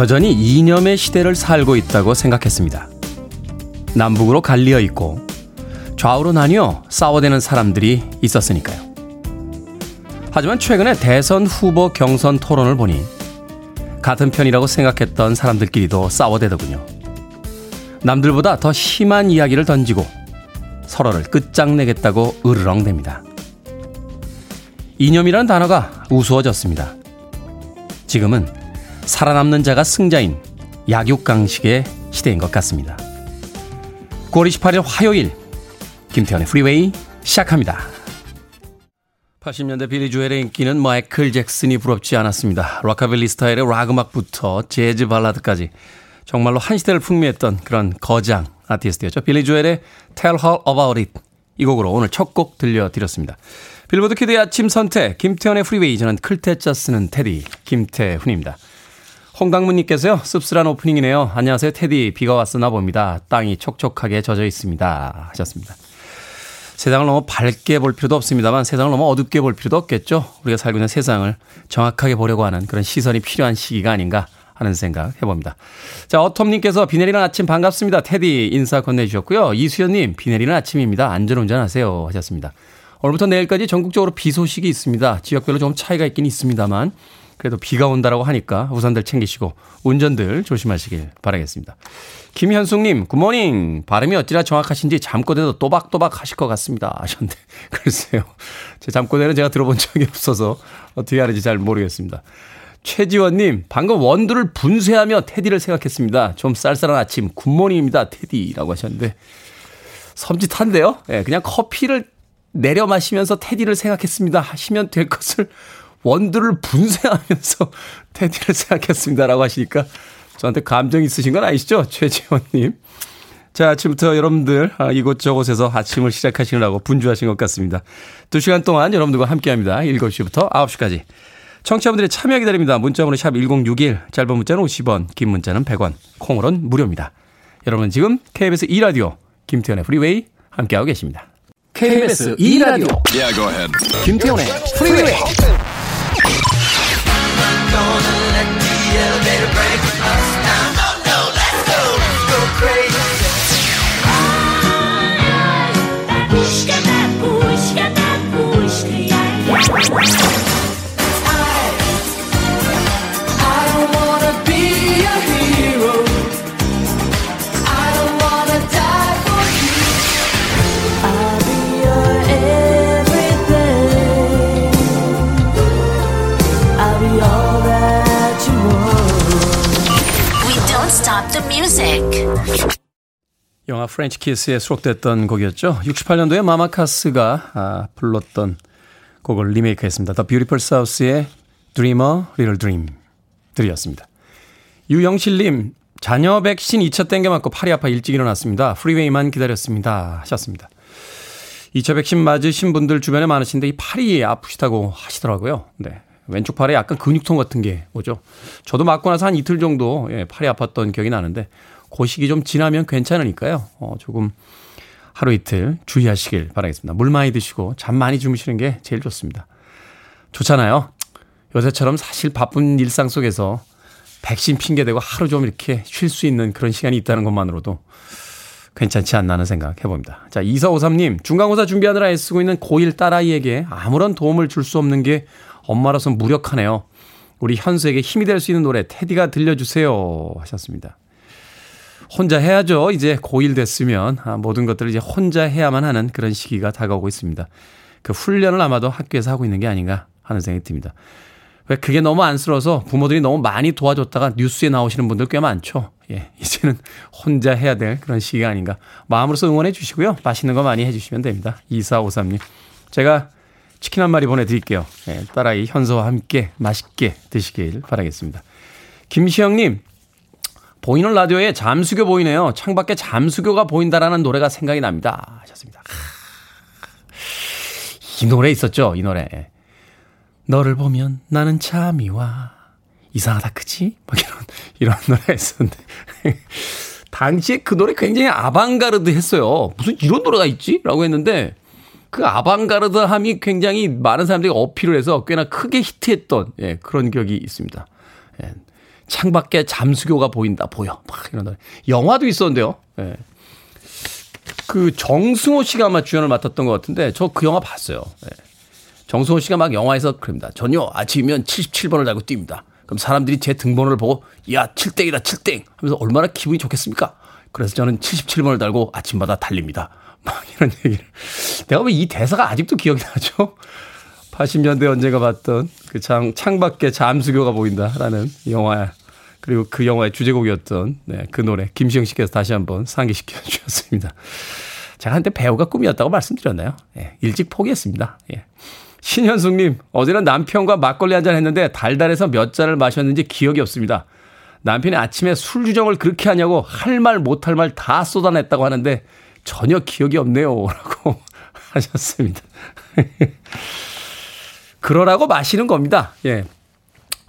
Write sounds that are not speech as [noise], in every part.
여전히 이념의 시대를 살고 있다고 생각했습니다. 남북으로 갈리어 있고 좌우로 나뉘어 싸워대는 사람들이 있었으니까요. 하지만 최근에 대선 후보 경선 토론을 보니 같은 편이라고 생각했던 사람들끼리도 싸워대더군요. 남들보다 더 심한 이야기를 던지고 서로를 끝장내겠다고 으르렁댑니다. 이념이라는 단어가 우스워졌습니다. 지금은 살아남는 자가 승자인 약육강식의 시대인 것 같습니다. 9월 28일 화요일 김태훈의 프리웨이 시작합니다. 80년대 빌리 조엘의 인기는 마이클 잭슨이 부럽지 않았습니다. 락카빌리 스타일의 락 음악부터 재즈 발라드까지 정말로 한 시대를 풍미했던 그런 거장 아티스트였죠. 빌리 조엘의 Tell Her About It 이 곡으로 오늘 첫 곡 들려드렸습니다. 빌보드 키드의 아침 선택 김태훈의 프리웨이 저는 클 태 자 쓰는 테디 김태훈입니다. 홍강문님께서요 씁쓸한 오프닝이네요. 안녕하세요 테디 비가 왔었나 봅니다. 땅이 촉촉하게 젖어 있습니다 하셨습니다. 세상을 너무 밝게 볼 필요도 없습니다만 세상을 너무 어둡게 볼 필요도 없겠죠. 우리가 살고 있는 세상을 정확하게 보려고 하는 그런 시선이 필요한 시기가 아닌가 하는 생각 해봅니다. 자, 어텀님께서 비 내리는 아침 반갑습니다. 테디 인사 건네주셨고요. 이수연님, 비 내리는 아침입니다. 안전운전 하세요. 하셨습니다. 오늘부터 내일까지 전국적으로 비 소식이 있습니다. 지역별로 좀 차이가 있긴 있습니다만 그래도 비가 온다라고 하니까 우산들 챙기시고 운전들 조심하시길 바라겠습니다. 김현숙님, Good morning. 발음이 어찌나 정확하신지 잠꼬대도 또박또박 하실 것 같습니다. 하셨는데, [laughs] 글쎄요. 제 잠꼬대는 제가 들어본 적이 없어서 어떻게 하는지 잘 모르겠습니다. 최지원님, 방금 원두를 분쇄하며 테디를 생각했습니다. 좀 쌀쌀한 아침, good morning입니다. 테디라고 하셨는데, 섬찟한데요? 예, 네, 그냥 커피를 내려 마시면서 테디를 생각했습니다. 하시면 될 것을 원두를 분쇄하면서 [laughs] 테디를 생각했습니다라고 하시니까 저한테 감정 있으신 건 아니시죠? 최지원님. 자, 아침부터 여러분들 아, 이곳저곳에서 아침을 시작하시느라고 분주하신 것 같습니다. 두 시간 동안 여러분들과 함께 합니다. 7시부터 9시까지. 청취자분들의 참여 기다립니다. 문자번호 샵 1061, 짧은 문자는 50원, 긴 문자는 100원, 콩으로는 무료입니다. 여러분 지금 KBS 2라디오 김태훈의 프리웨이 함께하고 계십니다. KBS 2라디오 yeah, 김태훈의 프리웨이 gonna let the elevator break. 영화 프렌치 키스에 수록됐던 곡이었죠. 68년도에 마마카스가 아, 불렀던 곡을 리메이크했습니다. The Beautiful South의 Dream a Little Dream 들이었습니다. 유영실님, 잔여 백신 2차 땡겨 맞고 팔이 아파 일찍 일어났습니다. 프리웨이만 기다렸습니다. 하셨습니다. 2차 백신 맞으신 분들 주변에 많으신데 이 팔이 아프시다고 하시더라고요. 네. 왼쪽 팔에 약간 근육통 같은 게 오죠. 저도 맞고 나서 한 이틀 정도 예, 팔이 아팠던 기억이 나는데 그 시기 좀 지나면 괜찮으니까요. 어, 조금 하루 이틀 주의하시길 바라겠습니다. 물 많이 드시고 잠 많이 주무시는 게 제일 좋습니다. 좋잖아요. 요새처럼 사실 바쁜 일상 속에서 백신 핑계대고 하루 좀 이렇게 쉴 수 있는 그런 시간이 있다는 것만으로도 괜찮지 않나 하는 생각 해봅니다. 자, 이사오삼님, 중간고사 준비하느라 애쓰고 있는 고1 딸아이에게 아무런 도움을 줄 수 없는 게 엄마로서 무력하네요. 우리 현수에게 힘이 될 수 있는 노래 테디가 들려주세요 하셨습니다. 혼자 해야죠. 이제 고1 됐으면 아, 모든 것들을 이제 혼자 해야만 하는 그런 시기가 다가오고 있습니다. 그 훈련을 아마도 학교에서 하고 있는 게 아닌가 하는 생각이 듭니다. 왜 그게 너무 안쓰러워서 부모들이 너무 많이 도와줬다가 뉴스에 나오시는 분들 꽤 많죠. 예, 이제는 혼자 해야 될 그런 시기가 아닌가. 마음으로서 응원해 주시고요. 맛있는 거 많이 해 주시면 됩니다. 2453님. 제가 치킨 한 마리 보내드릴게요. 예, 딸아이 현서와 함께 맛있게 드시길 바라겠습니다. 김시영님, 보이는 라디오에 잠수교 보이네요. 창밖에 잠수교가 보인다라는 노래가 생각이 납니다. 하셨습니다. 이 노래 있었죠? 이 노래. 너를 보면 나는 잠이 와. 이상하다, 그치? 막 이런, 이런 노래가 있었는데. [laughs] 당시에 그 노래 굉장히 아방가르드 했어요. 무슨 이런 노래가 있지? 라고 했는데, 그 아방가르드 함이 굉장히 많은 사람들이 어필을 해서 꽤나 크게 히트했던, 예, 그런 기억이 있습니다. 예, 창밖에 잠수교가 보인다, 보여. 막 이런 노래. 영화도 있었는데요. 예. 그 정승호 씨가 아마 주연을 맡았던 것 같은데 저 그 영화 봤어요. 예. 정승호 씨가 막 영화에서 그럽니다. 전혀 아침이면 77번을 달고 뜁니다. 그럼 사람들이 제 등번호를 보고 야 7땡이다 7땡 하면서 얼마나 기분이 좋겠습니까? 그래서 저는 77번을 달고 아침마다 달립니다. 막 이런 얘기를. 내가 왜이 대사가 아직도 기억이 나죠? 80년대 언제가 봤던 그 창, 창밖에 잠수교가 보인다라는 영화 그리고 그 영화의 주제곡이었던 네, 그 노래 김시영 씨께서 다시 한번 상기시켜 [laughs] 주셨습니다. 제가 한때 배우가 꿈이었다고 말씀드렸나요? 예, 일찍 포기했습니다. 예. 신현숙님, 어제는 남편과 막걸리 한 잔 했는데 달달해서 몇 잔을 마셨는지 기억이 없습니다. 남편이 아침에 술 주정을 그렇게 하냐고 할 말 못할 말 다 쏟아냈다고 하는데 전혀 기억이 없네요. [laughs] 라고 하셨습니다. [laughs] 그러라고 마시는 겁니다. 예.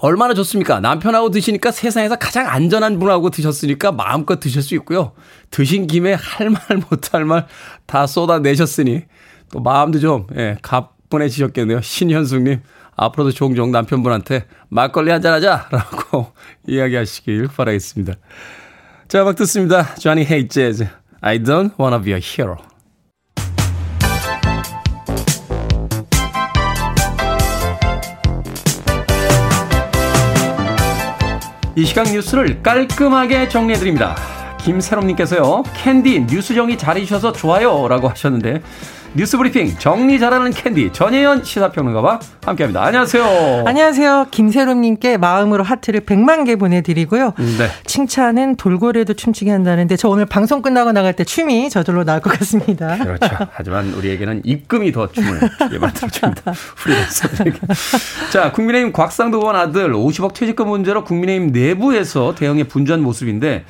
얼마나 좋습니까? 남편하고 드시니까 세상에서 가장 안전한 분하고 드셨으니까 마음껏 드실 수 있고요. 드신 김에 할 말 못할 말 다 쏟아내셨으니 또 마음도 좀 예, 가뿐해지셨겠네요. 신현숙님 앞으로도 종종 남편분한테 막걸리 한잔하자라고 [laughs] 이야기하시길 바라겠습니다. 자, 막 듣습니다. Johnny Hey Jazz. I don't wanna be a hero. 이 시각 뉴스를 깔끔하게 정리해드립니다. 김세롬님께서요, 캔디 뉴스 정리 잘해주셔서 좋아요. 라고 하셨는데, 뉴스 브리핑 정리 잘하는 캔디 전혜연 시사평론가와 함께합니다. 안녕하세요. 안녕하세요. 김세롬님께 마음으로 하트를 100만 개 보내드리고요. 네. 칭찬은 돌고래도 춤추게 한다는데 저 오늘 방송 끝나고 나갈 때 춤이 저절로 나올 것 같습니다. 그렇죠. 하지만 우리에게는 입금이 더 춤을 만들어줍니다. [laughs] 프리랜서들에게. 자, 국민의힘 곽상도 의원 아들 50억 퇴직금 문제로 국민의힘 내부에서 대응에 분주한 모습인데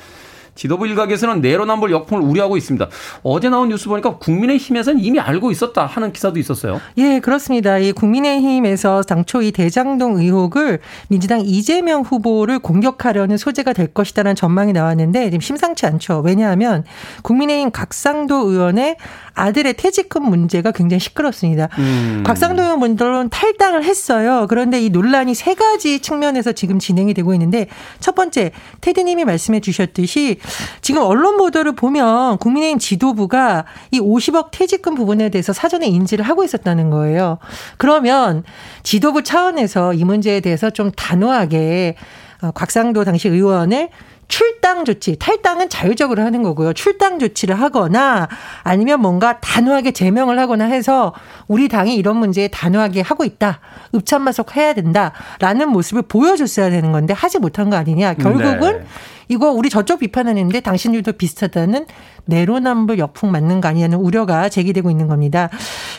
지도부 일각에서는 내로남불 역풍을 우려하고 있습니다. 어제 나온 뉴스 보니까 국민의힘에서는 이미 알고 있었다 하는 기사도 있었어요. 예, 그렇습니다. 이 국민의힘에서 당초 이 대장동 의혹을 민주당 이재명 후보를 공격하려는 소재가 될 것이다라는 전망이 나왔는데 지금 심상치 않죠. 왜냐하면 국민의힘 각상도 의원의 아들의 퇴직금 문제가 굉장히 시끄럽습니다. 음. 곽상도 의원 물론 탈당을 했어요. 그런데 이 논란이 세 가지 측면에서 지금 진행이 되고 있는데 첫 번째 테드님이 말씀해 주셨듯이 지금 언론 보도를 보면 국민의힘 지도부가 이 50억 퇴직금 부분에 대해서 사전에 인지를 하고 있었다는 거예요. 그러면 지도부 차원에서 이 문제에 대해서 좀 단호하게 어, 곽상도 당시 의원을 출당 조치, 탈당은 자율적으로 하는 거고요. 출당 조치를 하거나 아니면 뭔가 단호하게 제명을 하거나 해서 우리 당이 이런 문제에 단호하게 하고 있다. 읍참마속 해야 된다라는 모습을 보여줬어야 되는 건데 하지 못한 거 아니냐. 결국은 네. 이거 우리 저쪽 비판하는데 당신들도 비슷하다는 내로남불 역풍 맞는 거 아니냐는 우려가 제기되고 있는 겁니다.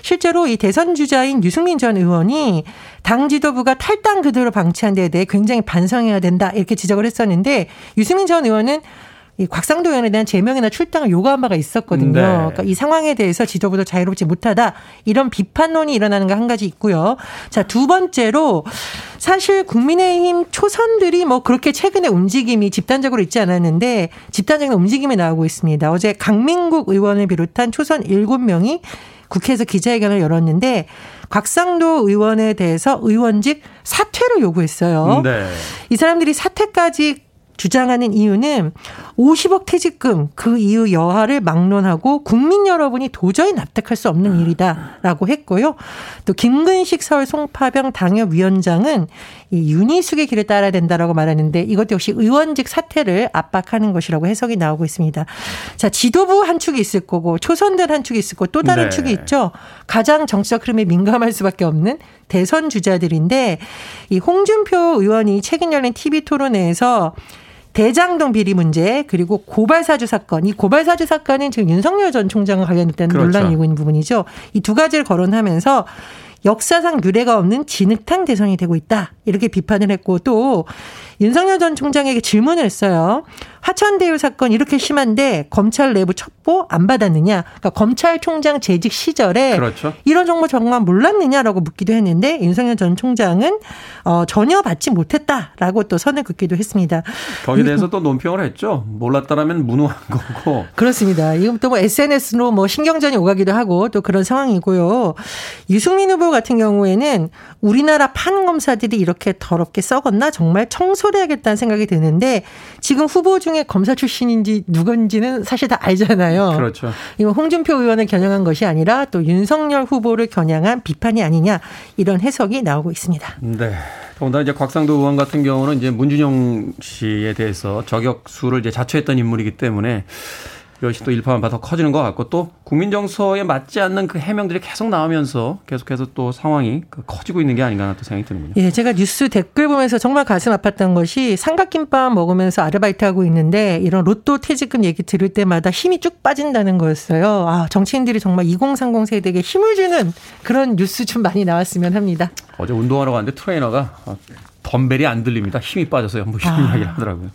실제로 이 대선 주자인 유승민 전 의원이 당 지도부가 탈당 그대로 방치한 데에 대해 굉장히 반성해야 된다 이렇게 지적을 했었는데 유승민 전 의원은 이 곽상도 의원에 대한 제명이나 출당을 요구한 바가 있었거든요. 네. 그러니까 이 상황에 대해서 지도부도 자유롭지 못하다 이런 비판론이 일어나는 거 한 가지 있고요. 자, 두 번째로 사실 국민의힘 초선들이 뭐 그렇게 최근에 움직임이 집단적으로 있지 않았는데 집단적인 움직임이 나오고 있습니다. 어제 강민국 의원을 비롯한 초선 7명이 국회에서 기자회견을 열었는데 곽상도 의원에 대해서 의원직 사퇴를 요구했어요. 네. 이 사람들이 사퇴까지 주장하는 이유는 50억 퇴직금 그 이후 여하를 막론하고 국민 여러분이 도저히 납득할 수 없는 일이다라고 했고요. 또 김근식 서울 송파병 당협위원장은 이 윤희숙의 길을 따라야 된다라고 말하는데 이것 역시 의원직 사퇴를 압박하는 것이라고 해석이 나오고 있습니다. 자 지도부 한 축이 있을 거고 초선들 한 축이 있을 거고 또 다른 네. 축이 있죠. 가장 정치적 흐름에 민감할 수밖에 없는 대선 주자들인데 이 홍준표 의원이 최근 열린 TV 토론회에서 대장동 비리 문제 그리고 고발 사주 사건 이 고발 사주 사건은 지금 윤석열 전 총장과 관련된 그렇죠. 논란이 있는 부분이죠. 이 두 가지를 거론하면서 역사상 유례가 없는 진흙탕 대선이 되고 있다. 이렇게 비판을 했고 또 윤석열 전 총장에게 질문을 했어요. 화천대유 사건 이렇게 심한데 검찰 내부 첩보 안 받았느냐? 그러니까 검찰총장 재직 시절에 그렇죠. 이런 정보 정말 몰랐느냐라고 묻기도 했는데 윤석열 전 총장은 어, 전혀 받지 못했다라고 또 선을 긋기도 했습니다. 거기에 대해서 또 논평을 했죠. 몰랐다라면 무능한 [laughs] 거고. 그렇습니다. 이건 또 뭐 SNS로 뭐 신경전이 오가기도 하고 또 그런 상황이고요. 유승민 후보 같은 경우에는 우리나라 판 검사들이 이렇게 더럽게 썩었나 정말 청소를 해야겠다는 생각이 드는데 지금 후보 중에 검사 출신인지 누군지는 사실 다 알잖아요. 그렇죠. 이건 홍준표 의원을 겨냥한 것이 아니라 또 윤석열 후보를 겨냥한 비판이 아니냐 이런 해석이 나오고 있습니다. 네. 더군다나 이제 곽상도 의원 같은 경우는 이제 문준용 씨에 대해서 저격수를 이제 자처했던 인물이기 때문에 이것이 또 일파만파 더 커지는 것 같고 또 국민 정서에 맞지 않는 그 해명들이 계속 나오면서 계속해서 또 상황이 그 커지고 있는 게 아닌가 또 생각이 드는군요. 예, 제가 뉴스 댓글 보면서 정말 가슴 아팠던 것이 삼각김밥 먹으면서 아르바이트 하고 있는데 이런 로또 퇴직금 얘기 들을 때마다 힘이 쭉 빠진다는 거였어요. 아, 정치인들이 정말 2030 세대에게 힘을 주는 그런 뉴스 좀 많이 나왔으면 합니다. 어제 운동하러 갔는데 트레이너가 덤벨이 안 들립니다. 힘이 빠져서요. 뭐 이런 아. 이야기를 하더라고요.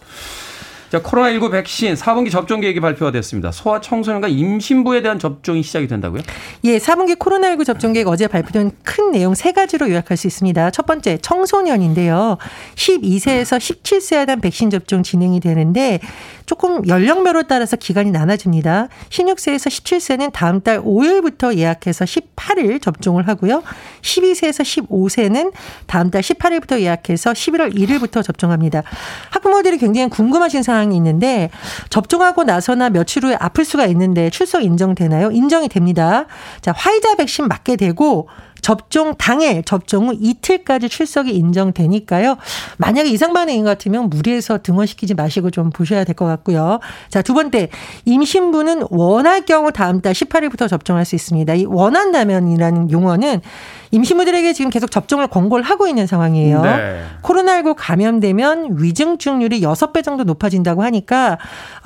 자, 코로나19 백신 4분기 접종 계획이 발표가 됐습니다. 소아 청소년과 임신부에 대한 접종이 시작이 된다고요? 예, 4분기 코로나19 접종 계획 어제 발표된 큰 내용 세 가지로 요약할 수 있습니다. 첫 번째, 청소년인데요. 12세에서 17세에 대한 백신 접종 진행이 되는데 조금 연령별로 따라서 기간이 나눠집니다. 16세에서 17세는 다음 달 5일부터 예약해서 18일 접종을 하고요. 12세에서 15세는 다음 달 18일부터 예약해서 11월 1일부터 접종합니다. 학부모들이 굉장히 궁금하신 사항이 있는데 접종하고 나서나 며칠 후에 아플 수가 있는데 출석 인정되나요? 인정이 됩니다. 자, 화이자 백신 맞게 되고 접종 당일, 접종 후 이틀까지 출석이 인정되니까요. 만약에 이상 반응인 것 같으면 무리해서 등원시키지 마시고 좀 보셔야 될 것 같고요. 자, 두 번째. 임신부는 원할 경우 다음 달 18일부터 접종할 수 있습니다. 이 원한다면이라는 용어는 임신부들에게 지금 계속 접종을 권고를 하고 있는 상황이에요. 네. 코로나19 감염되면 위중증률이 6배 정도 높아진다고 하니까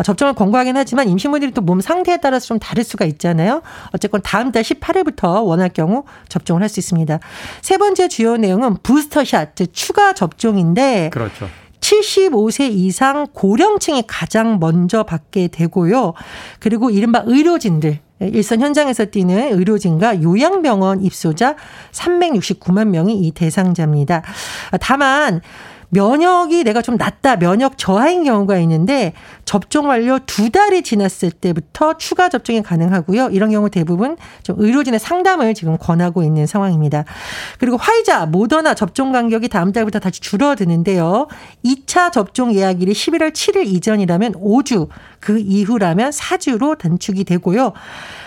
접종을 권고하긴 하지만 임신부들이 또 몸 상태에 따라서 좀 다를 수가 있잖아요. 어쨌건 다음 달 18일부터 원할 경우 접종을 할 수 있습니다. 세 번째 주요 내용은 부스터샷, 즉 추가 접종인데 그렇죠. 75세 이상 고령층이 가장 먼저 받게 되고요. 그리고 이른바 의료진들 일선 현장에서 뛰는 의료진과 요양병원 입소자 369만 명이 이 대상자입니다. 다만 면역이 내가 좀 낮다, 면역 저하인 경우가 있는데 접종 완료 두 달이 지났을 때부터 추가 접종이 가능하고요. 이런 경우 대부분 좀 의료진의 상담을 지금 권하고 있는 상황입니다. 그리고 화이자, 모더나 접종 간격이 다음 달부터 다시 줄어드는데요. 2차 접종 예약일이 11월 7일 이전이라면 5주, 그 이후라면 4주로 단축이 되고요.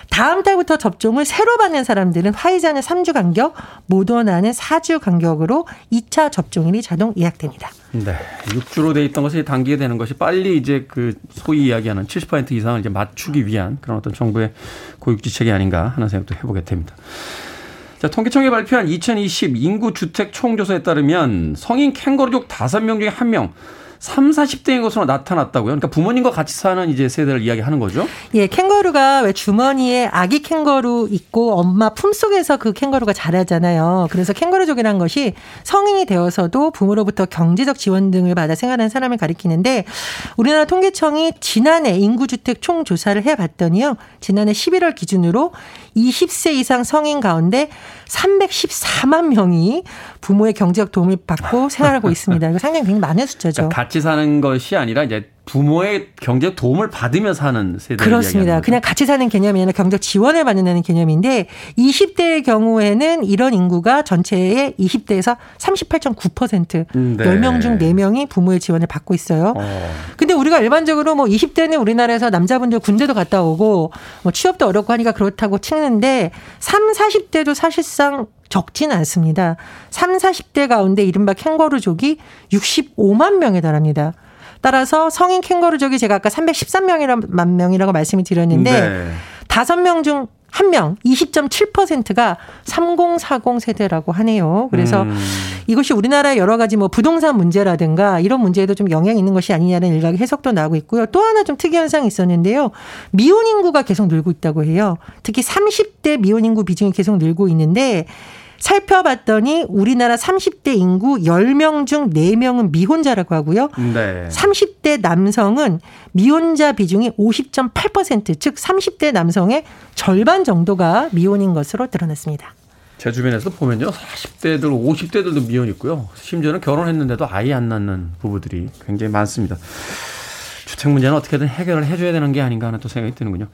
다음 달부터 접종을 새로 받는 사람들은 화이자는 3주 간격, 모더나는 4주 간격으로 2차 접종일이 자동 예약됩니다. 네. 6주로 돼 있던 것이 단기에 되는 것이 빨리 이제 그 소위 이야기하는 70% 이상을 이제 맞추기 위한 그런 어떤 정부의 고육지책이 아닌가 하는 생각도 해보게 됩니다. 자, 통계청이 발표한 2020 인구 주택 총조사에 따르면 성인 캥거루족 5명 중에 1명 3, 40대인 것으로 나타났다고요. 그러니까 부모님과 같이 사는 이제 세대를 이야기하는 거죠. 예, 캥거루가 왜 주머니에 아기 캥거루 있고 엄마 품속에서 그 캥거루가 자라잖아요. 그래서 캥거루족이라는 것이 성인이 되어서도 부모로부터 경제적 지원 등을 받아 생활하는 사람을 가리키는데 우리나라 통계청이 지난해 인구주택 총조사를 해봤더니요. 지난해 11월 기준으로 20세 이상 성인 가운데 314만 명이 부모의 경제적 도움을 받고 생활하고 있습니다. 이거 상당히 굉장히 많은 숫자죠. 그러니까 같이 사는 것이 아니라 이제 부모의 경제 도움을 받으며 사는 세대 그렇습니다. 그냥 같이 사는 개념이 아니라 경제 지원을 받는다는 개념인데 20대의 경우에는 이런 인구가 전체의 20대에서 38.9% 네. 10명 중 4명이 부모의 지원을 받고 있어요. 어. 근데 우리가 일반적으로 뭐 20대는 우리나라에서 남자분들 군대도 갔다 오고 뭐 취업도 어렵고 하니까 그렇다고 치는데 3, 40대도 사실상 적진 않습니다. 3, 40대 가운데 이른바 캥거루족이 65만 명에 달합니다. 따라서 성인 캥거루족이 제가 아까 313명이라만 명이라고 말씀을 드렸는데 다섯 네. 명중 한 명, 20.7%가 3040 세대라고 하네요. 그래서 음. 이것이 우리나라의 여러 가지 뭐 부동산 문제라든가 이런 문제에도 좀 영향이 있는 것이 아니냐는 일각의 해석도 나오고 있고요. 또 하나 좀 특이 현상이 있었는데요. 미혼 인구가 계속 늘고 있다고 해요. 특히 30대 미혼 인구 비중이 계속 늘고 있는데 살펴봤더니 우리나라 30대 인구 10명 중 4명은 미혼자라고 하고요. 네. 30대 남성은 미혼자 비중이 50.8%, 즉 30대 남성의 절반 정도가 미혼인 것으로 드러났습니다. 제 주변에서 보면요. 40대들, 50대들도 미혼 있고요. 심지어는 결혼했는데도 아이 안 낳는 부부들이 굉장히 많습니다. 주택 문제는 어떻게든 해결을 해줘야 되는 게 아닌가 하는 또 생각이 드는군요.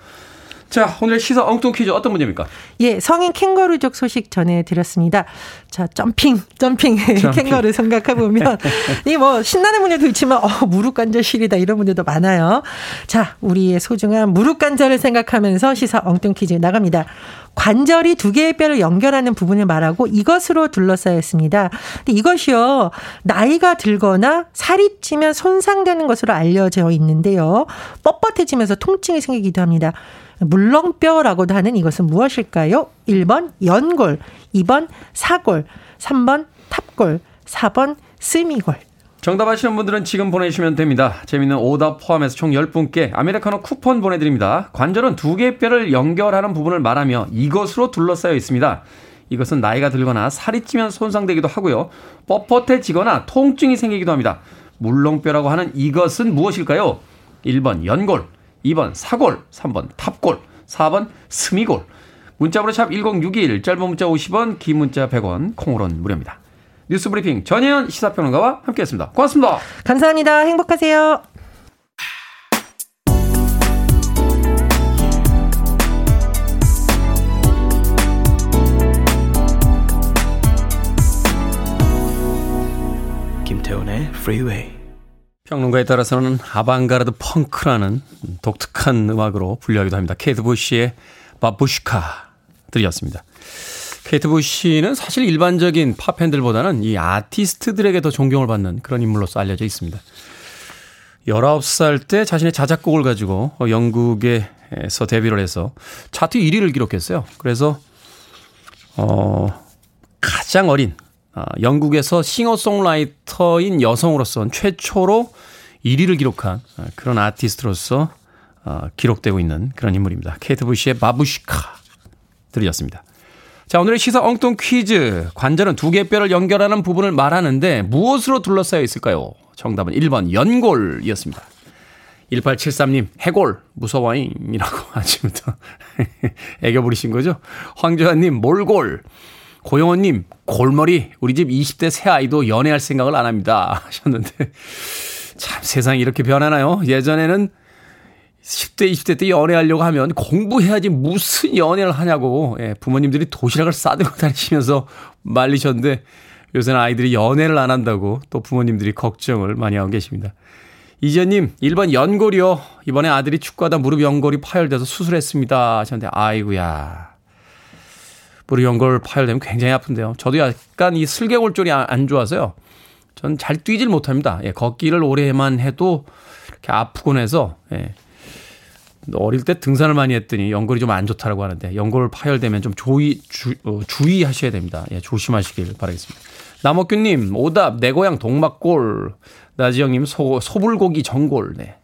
자, 오늘 시사 엉뚱 퀴즈 어떤 문제입니까? 예, 성인 캥거루족 소식 전해드렸습니다. 자, 점핑, 점핑, [laughs] 점핑. 캥거루 생각해보면, [laughs] 이 뭐, 신나는 문제도 있지만, 어, 무릎 관절 실이다, 이런 문제도 많아요. 자, 우리의 소중한 무릎 관절을 생각하면서 시사 엉뚱 퀴즈 나갑니다. 관절이 두 개의 뼈를 연결하는 부분을 말하고 이것으로 둘러싸여 있습니다. 근데 이것이요, 나이가 들거나 살이 찌면 손상되는 것으로 알려져 있는데요. 뻣뻣해지면서 통증이 생기기도 합니다. 물렁뼈라고도 하는 이것은 무엇일까요? 1번 연골, 2번 사골, 3번 탑골, 4번 스미골. 정답 아시는 분들은 지금 보내주시면 됩니다. 재밌는 오답 포함해서 총 10분께 아메리카노 쿠폰 보내드립니다. 관절은 두 개의 뼈를 연결하는 부분을 말하며 이것으로 둘러싸여 있습니다. 이것은 나이가 들거나 살이 찌면 손상되기도 하고요. 뻣뻣해지거나 통증이 생기기도 합니다. 물렁뼈라고 하는 이것은 무엇일까요? 1번 연골, 2번 사골, 3번 탑골, 4번 스미골. 문자번호 샵 1061, 짧은 문자 50원, 긴 문자 100원, 콩으로는 무료입니다. 뉴스 브리핑 전혜연 시사평론가와 함께했습니다. 고맙습니다. 감사합니다. 행복하세요. 김태훈의 Freeway. 평론가에 따라서는 아방가르드 펑크라는 독특한 음악으로 분류하기도 합니다. 케이트 부시의 바부슈카 들이었습니다. 케이트 부시는 사실 일반적인 팝팬들보다는 이 아티스트들에게 더 존경을 받는 그런 인물로서 알려져 있습니다. 19살 때 자신의 자작곡을 가지고 영국에서 데뷔를 해서 차트 1위를 기록했어요. 그래서 어 가장 어린 아, 영국에서 싱어송라이터인 여성으로서는 최초로 1위를 기록한 아, 그런 아티스트로서 아, 기록되고 있는 그런 인물입니다. 케이트 부시의 바부시카 들으셨습니다. 자, 오늘의 시사 엉뚱 퀴즈. 관절은 두 개의 뼈를 연결하는 부분을 말하는데 무엇으로 둘러싸여 있을까요? 정답은 1번 연골이었습니다. 1873님, 해골, 무서워잉이라고 [laughs] 아침부터 애교 부리신 거죠? 황조아님, 몰골. 고영원님, 골머리, 우리 집 20대 새 아이도 연애할 생각을 안 합니다. [laughs] 하셨는데, 참 세상이 이렇게 변하나요? 예전에는 10대, 20대 때 연애하려고 하면 공부해야지 무슨 연애를 하냐고, 예, 부모님들이 도시락을 싸들고 [laughs] 다니시면서 말리셨는데, 요새는 아이들이 연애를 안 한다고 또 부모님들이 걱정을 많이 하고 계십니다. 이재님, 1번 연골이요. 이번에 아들이 축구하다 무릎 연골이 파열돼서 수술했습니다. 하셨는데, 아이구야 무릎 연골 파열되면 굉장히 아픈데요. 저도 약간 이 슬개골절이 안 좋아서요. 전 잘 뛰질 못합니다. 예, 걷기를 오래만 해도 이렇게 아프곤 해서 예. 어릴 때 등산을 많이 했더니 연골이 좀 안 좋다라고 하는데 연골 파열되면 좀 조이, 주, 어, 주의하셔야 됩니다. 예, 조심하시길 바라겠습니다. 남옥규님 오답 내 고향 동막골 나지영님 소, 소불고기 전골 네.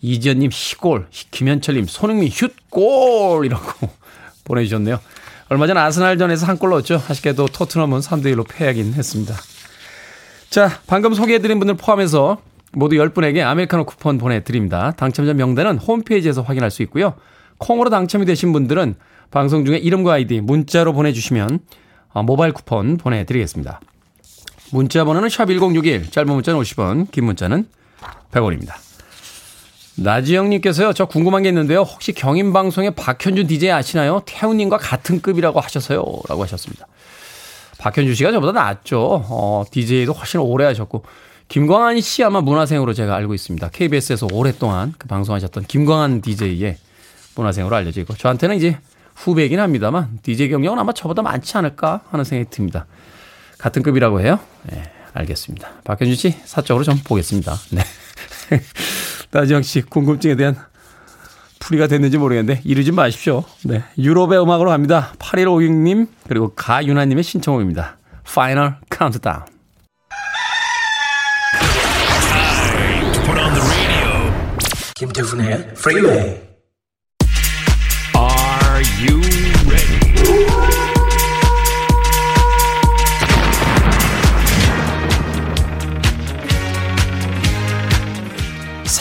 이지연님 시골 김현철님 손흥민 슛골 이라고 [laughs] 보내주셨네요. 얼마 전 아스날전에서 한 골 넣었죠. 아쉽게도 토트넘은 3대1로 패하긴 했습니다. 자, 방금 소개해드린 분들 포함해서 모두 10분에게 아메리카노 쿠폰 보내드립니다. 당첨자 명단은 홈페이지에서 확인할 수 있고요. 콩으로 당첨이 되신 분들은 방송 중에 이름과 아이디 문자로 보내주시면 어, 모바일 쿠폰 보내드리겠습니다. 문자 번호는 샵1061, 짧은 문자는 50원, 긴 문자는 100원입니다. 나지영님께서요, 저 궁금한 게 있는데요. 혹시 경인방송의 박현준 DJ 아시나요? 태훈님과 같은 급이라고 하셔서요. 라고 하셨습니다. 박현준 씨가 저보다 낫죠. 어, DJ도 훨씬 오래 하셨고. 김광한 씨 아마 문화생으로 제가 알고 있습니다. KBS에서 오랫동안 그 방송하셨던 김광한 DJ의 문화생으로 알려져 있고. 저한테는 이제 후배이긴 합니다만, DJ 경력은 아마 저보다 많지 않을까 하는 생각이 듭니다. 같은 급이라고 해요? 네, 알겠습니다. 박현준 씨, 사적으로 좀 보겠습니다. 네. [laughs] 나지영 씨 궁금증에 대한 풀이가 됐는지 모르겠는데 이러지 마십시오. 네. 유럽의 음악으로 갑니다. 8156님 그리고 가윤아님의 신청곡입니다. Final Countdown. 김태훈의 ready?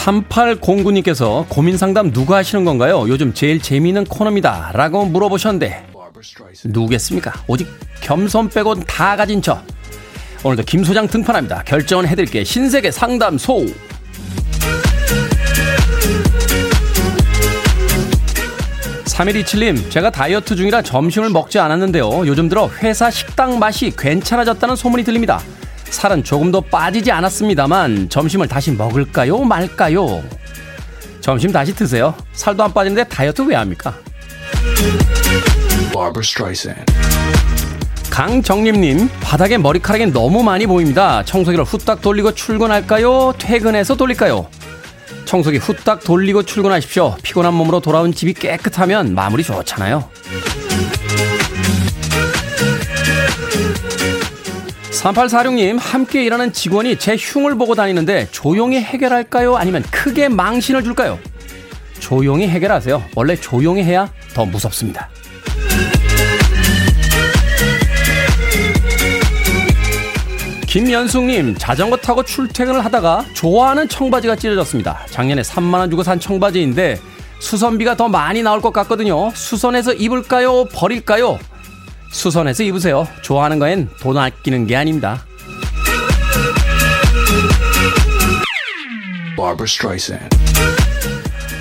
3809님께서 고민 상담 누가 하시는 건가요? 요즘 제일 재미있는 코너입니다. 라고 물어보셨는데, 누구겠습니까? 오직 겸손 빼곤 다 가진 저. 오늘도 김 소장 등판합니다. 결정은 해드릴게. 신세계 상담소. 3127님, 제가 다이어트 중이라 점심을 먹지 않았는데요. 요즘 들어 회사 식당 맛이 괜찮아졌다는 소문이 들립니다. 살은 조금 더 빠지지 않았습니다만 점심을 다시 먹을까요? 말까요? 점심 다시 드세요. 살도 안 빠지는데 다이어트 왜 합니까? 강정림님, 바닥에 머리카락이 너무 많이 보입니다. 청소기를 후딱 돌리고 출근할까요? 퇴근해서 돌릴까요? 청소기 후딱 돌리고 출근하십시오. 피곤한 몸으로 돌아온 집이 깨끗하면 마무리 좋잖아요. 3846님, 함께 일하는 직원이 제 흉을 보고 다니는데 조용히 해결할까요? 아니면 크게 망신을 줄까요? 조용히 해결하세요. 원래 조용히 해야 더 무섭습니다. 김연숙님, 자전거 타고 출퇴근을 하다가 좋아하는 청바지가 찢어졌습니다. 작년에 3만원 주고 산 청바지인데 수선비가 더 많이 나올 것 같거든요. 수선해서 입을까요? 버릴까요? 수선해서 입으세요. 좋아하는 거엔 돈 아끼는 게 아닙니다.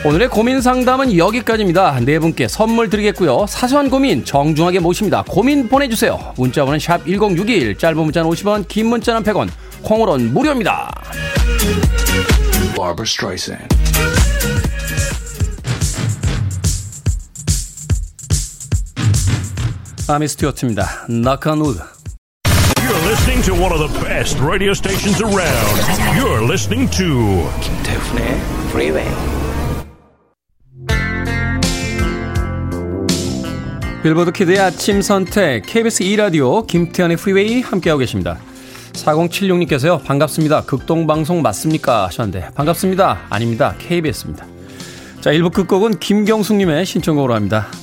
오늘의 고민 상담은 여기까지입니다. 네 분께 선물 드리겠고요. 사소한 고민 정중하게 모십니다. 고민 보내주세요. 문자번호 샵 1061, 짧은 문자는 50원, 긴 문자는 100원, 콩으로는 무료입니다. 아미 스튜어트입니다. Knock on wood. You're listening to one of the best radio stations around. You're listening to 김태훈의 Freeway. 빌보드 키드의 아침 선택 KBS 2 라디오 김태현의 프리웨이 함께하고 계십니다. 4076님께서요. 반갑습니다. 극동방송 맞습니까? 하셨는데 반갑습니다. 아닙니다. KBS입니다. 자 1부 끝곡은 김경숙님의 신청곡으로 합니다.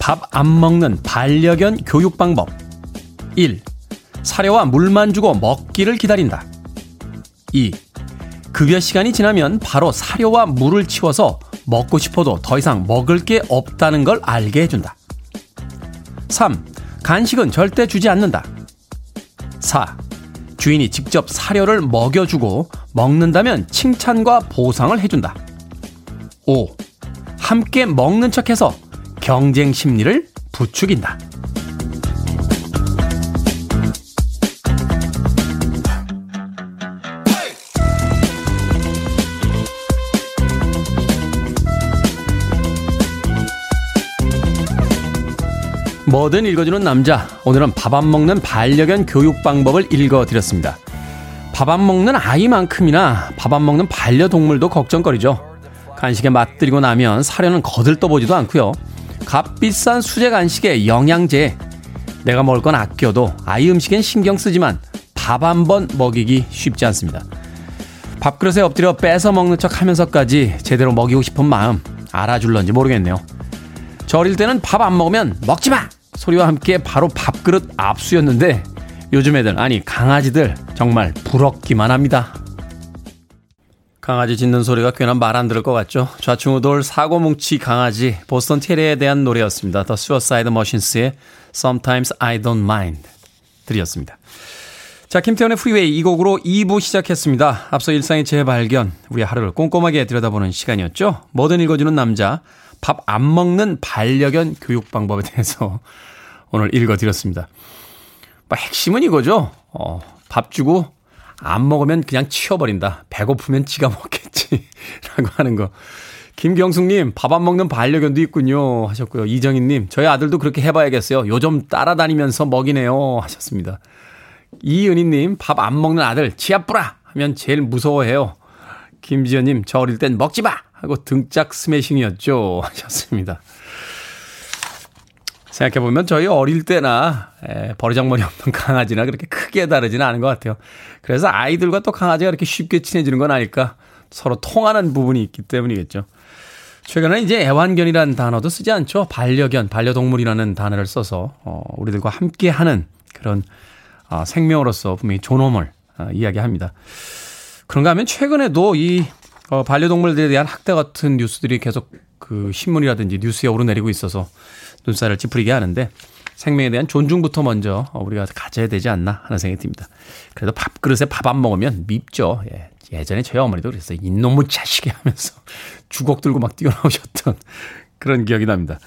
밥 안 먹는 반려견 교육 방법. 1. 사료와 물만 주고 먹기를 기다린다. 2. 급여 시간이 지나면 바로 사료와 물을 치워서 먹고 싶어도 더 이상 먹을 게 없다는 걸 알게 해준다. 3. 간식은 절대 주지 않는다. 4. 주인이 직접 사료를 먹여주고 먹는다면 칭찬과 보상을 해준다. 5. 함께 먹는 척해서 경쟁 심리를 부추긴다. 뭐든 읽어주는 남자. 오늘은 밥 안 먹는 반려견 교육 방법을 읽어드렸습니다. 밥 안 먹는 아이만큼이나 밥 안 먹는 반려동물도 걱정거리죠. 간식에 맛들이고 나면 사료는 거들떠보지도 않고요. 값비싼 수제 간식에 영양제. 내가 먹을 건 아껴도 아이 음식엔 신경 쓰지만 밥 한 번 먹이기 쉽지 않습니다. 밥그릇에 엎드려 뺏어 먹는 척 하면서까지 제대로 먹이고 싶은 마음 알아줄런지 모르겠네요. 저 어릴 때는 밥 안 먹으면 먹지 마! 소리와 함께 바로 밥그릇 압수였는데 요즘 애들, 아니 강아지들 정말 부럽기만 합니다. 강아지 짖는 소리가 꽤나 말 안 들을 것 같죠? 좌충우돌 사고뭉치 강아지 보스턴 테리에 대한 노래였습니다. The Suicide Machines의 Sometimes I Don't Mind 들이었습니다. 자, 김태현의 프리웨이 이 곡으로 2부 시작했습니다. 앞서 일상의 재발견, 우리 하루를 꼼꼼하게 들여다보는 시간이었죠. 뭐든 읽어주는 남자, 밥 안 먹는 반려견 교육 방법에 대해서 [laughs] 오늘 읽어드렸습니다. 뭐 핵심은 이거죠. 어, 밥 주고 안 먹으면 그냥 치워버린다. 배고프면 지가 먹겠지. 라고 하는 거. 김경숙님, 밥 안 먹는 반려견도 있군요. 하셨고요. 이정희님, 저희 아들도 그렇게 해봐야겠어요. 요즘 따라다니면서 먹이네요. 하셨습니다. 이은희님, 밥 안 먹는 아들, 치아 뿌라! 하면 제일 무서워해요. 김지연님, 저 어릴 땐 먹지 마! 하고 등짝 스매싱이었죠. [laughs] 하셨습니다. 생각해보면 저희 어릴 때나 에, 버리장머리 없는 강아지나 그렇게 크게 다르지는 않은 것 같아요. 그래서 아이들과 또 강아지가 이렇게 쉽게 친해지는 건 아닐까 서로 통하는 부분이 있기 때문이겠죠. 최근에 이제 애완견이라는 단어도 쓰지 않죠. 반려견, 반려동물이라는 단어를 써서 어, 우리들과 함께하는 그런 어, 생명으로서 분명히 존엄을 어, 이야기합니다. 그런가 하면 최근에도 이 어, 반려동물들에 대한 학대 같은 뉴스들이 계속 그 신문이라든지 뉴스에 오르내리고 있어서 눈살을 찌푸리게 하는데 생명에 대한 존중부터 먼저 우리가 가져야 되지 않나 하는 생각이 듭니다. 그래도 밥그릇에 밥 안 먹으면 밉죠. 예. 예전에 저희 어머니도 그랬어요. 이놈의 자식이 하면서 [laughs] 주걱 들고 막 뛰어나오셨던 그런 기억이 납니다.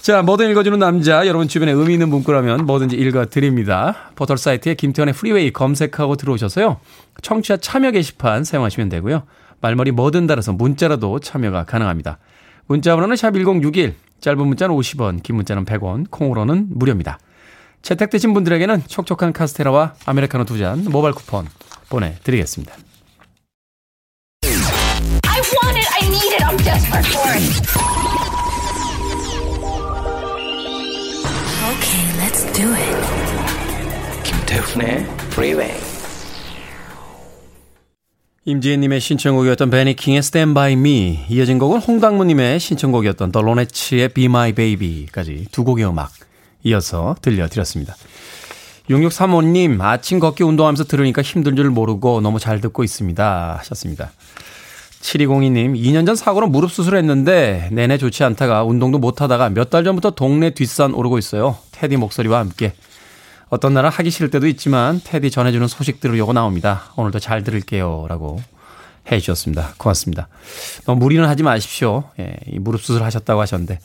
자, 뭐든 읽어주는 남자. 여러분 주변에 의미 있는 문구라면 뭐든지 읽어드립니다. 포털 사이트에 김태훈의 프리웨이 검색하고 들어오셔서요. 청취자 참여 게시판 사용하시면 되고요. 말머리 뭐든 달아서 문자라도 참여가 가능합니다. 문자 번호는 샵 1061, 짧은 문자는 50원, 긴 문자는 100원, 콩으로는 무료입니다. 채택되신 분들에게는 촉촉한 카스테라와 아메리카노 두 잔 모바일 쿠폰 보내드리겠습니다. I want it, I need it, I'm desperate for it. Okay, let's do it. 김태훈의 Freeway. 임지혜님의 신청곡이었던 베니킹의 Stand By Me 이어진 곡은 홍당무님의 신청곡이었던 더 로네츠의 Be My Baby까지 두 곡의 음악 이어서 들려드렸습니다. 6635님 아침 걷기 운동하면서 들으니까 힘든 줄 모르고 너무 잘 듣고 있습니다 하셨습니다. 7202님, 2년 전 사고로 무릎 수술했는데 내내 좋지 않다가 운동도 못하다가 몇 달 전부터 동네 뒷산 오르고 있어요. 테디 목소리와 함께. 어떤 날은 하기 싫을 때도 있지만 테디 전해주는 소식 들으려고 나옵니다. 오늘도 잘 들을게요. 라고 해 주셨습니다. 고맙습니다. 너무 무리는 하지 마십시오. 예, 이 무릎 수술 하셨다고 하셨는데.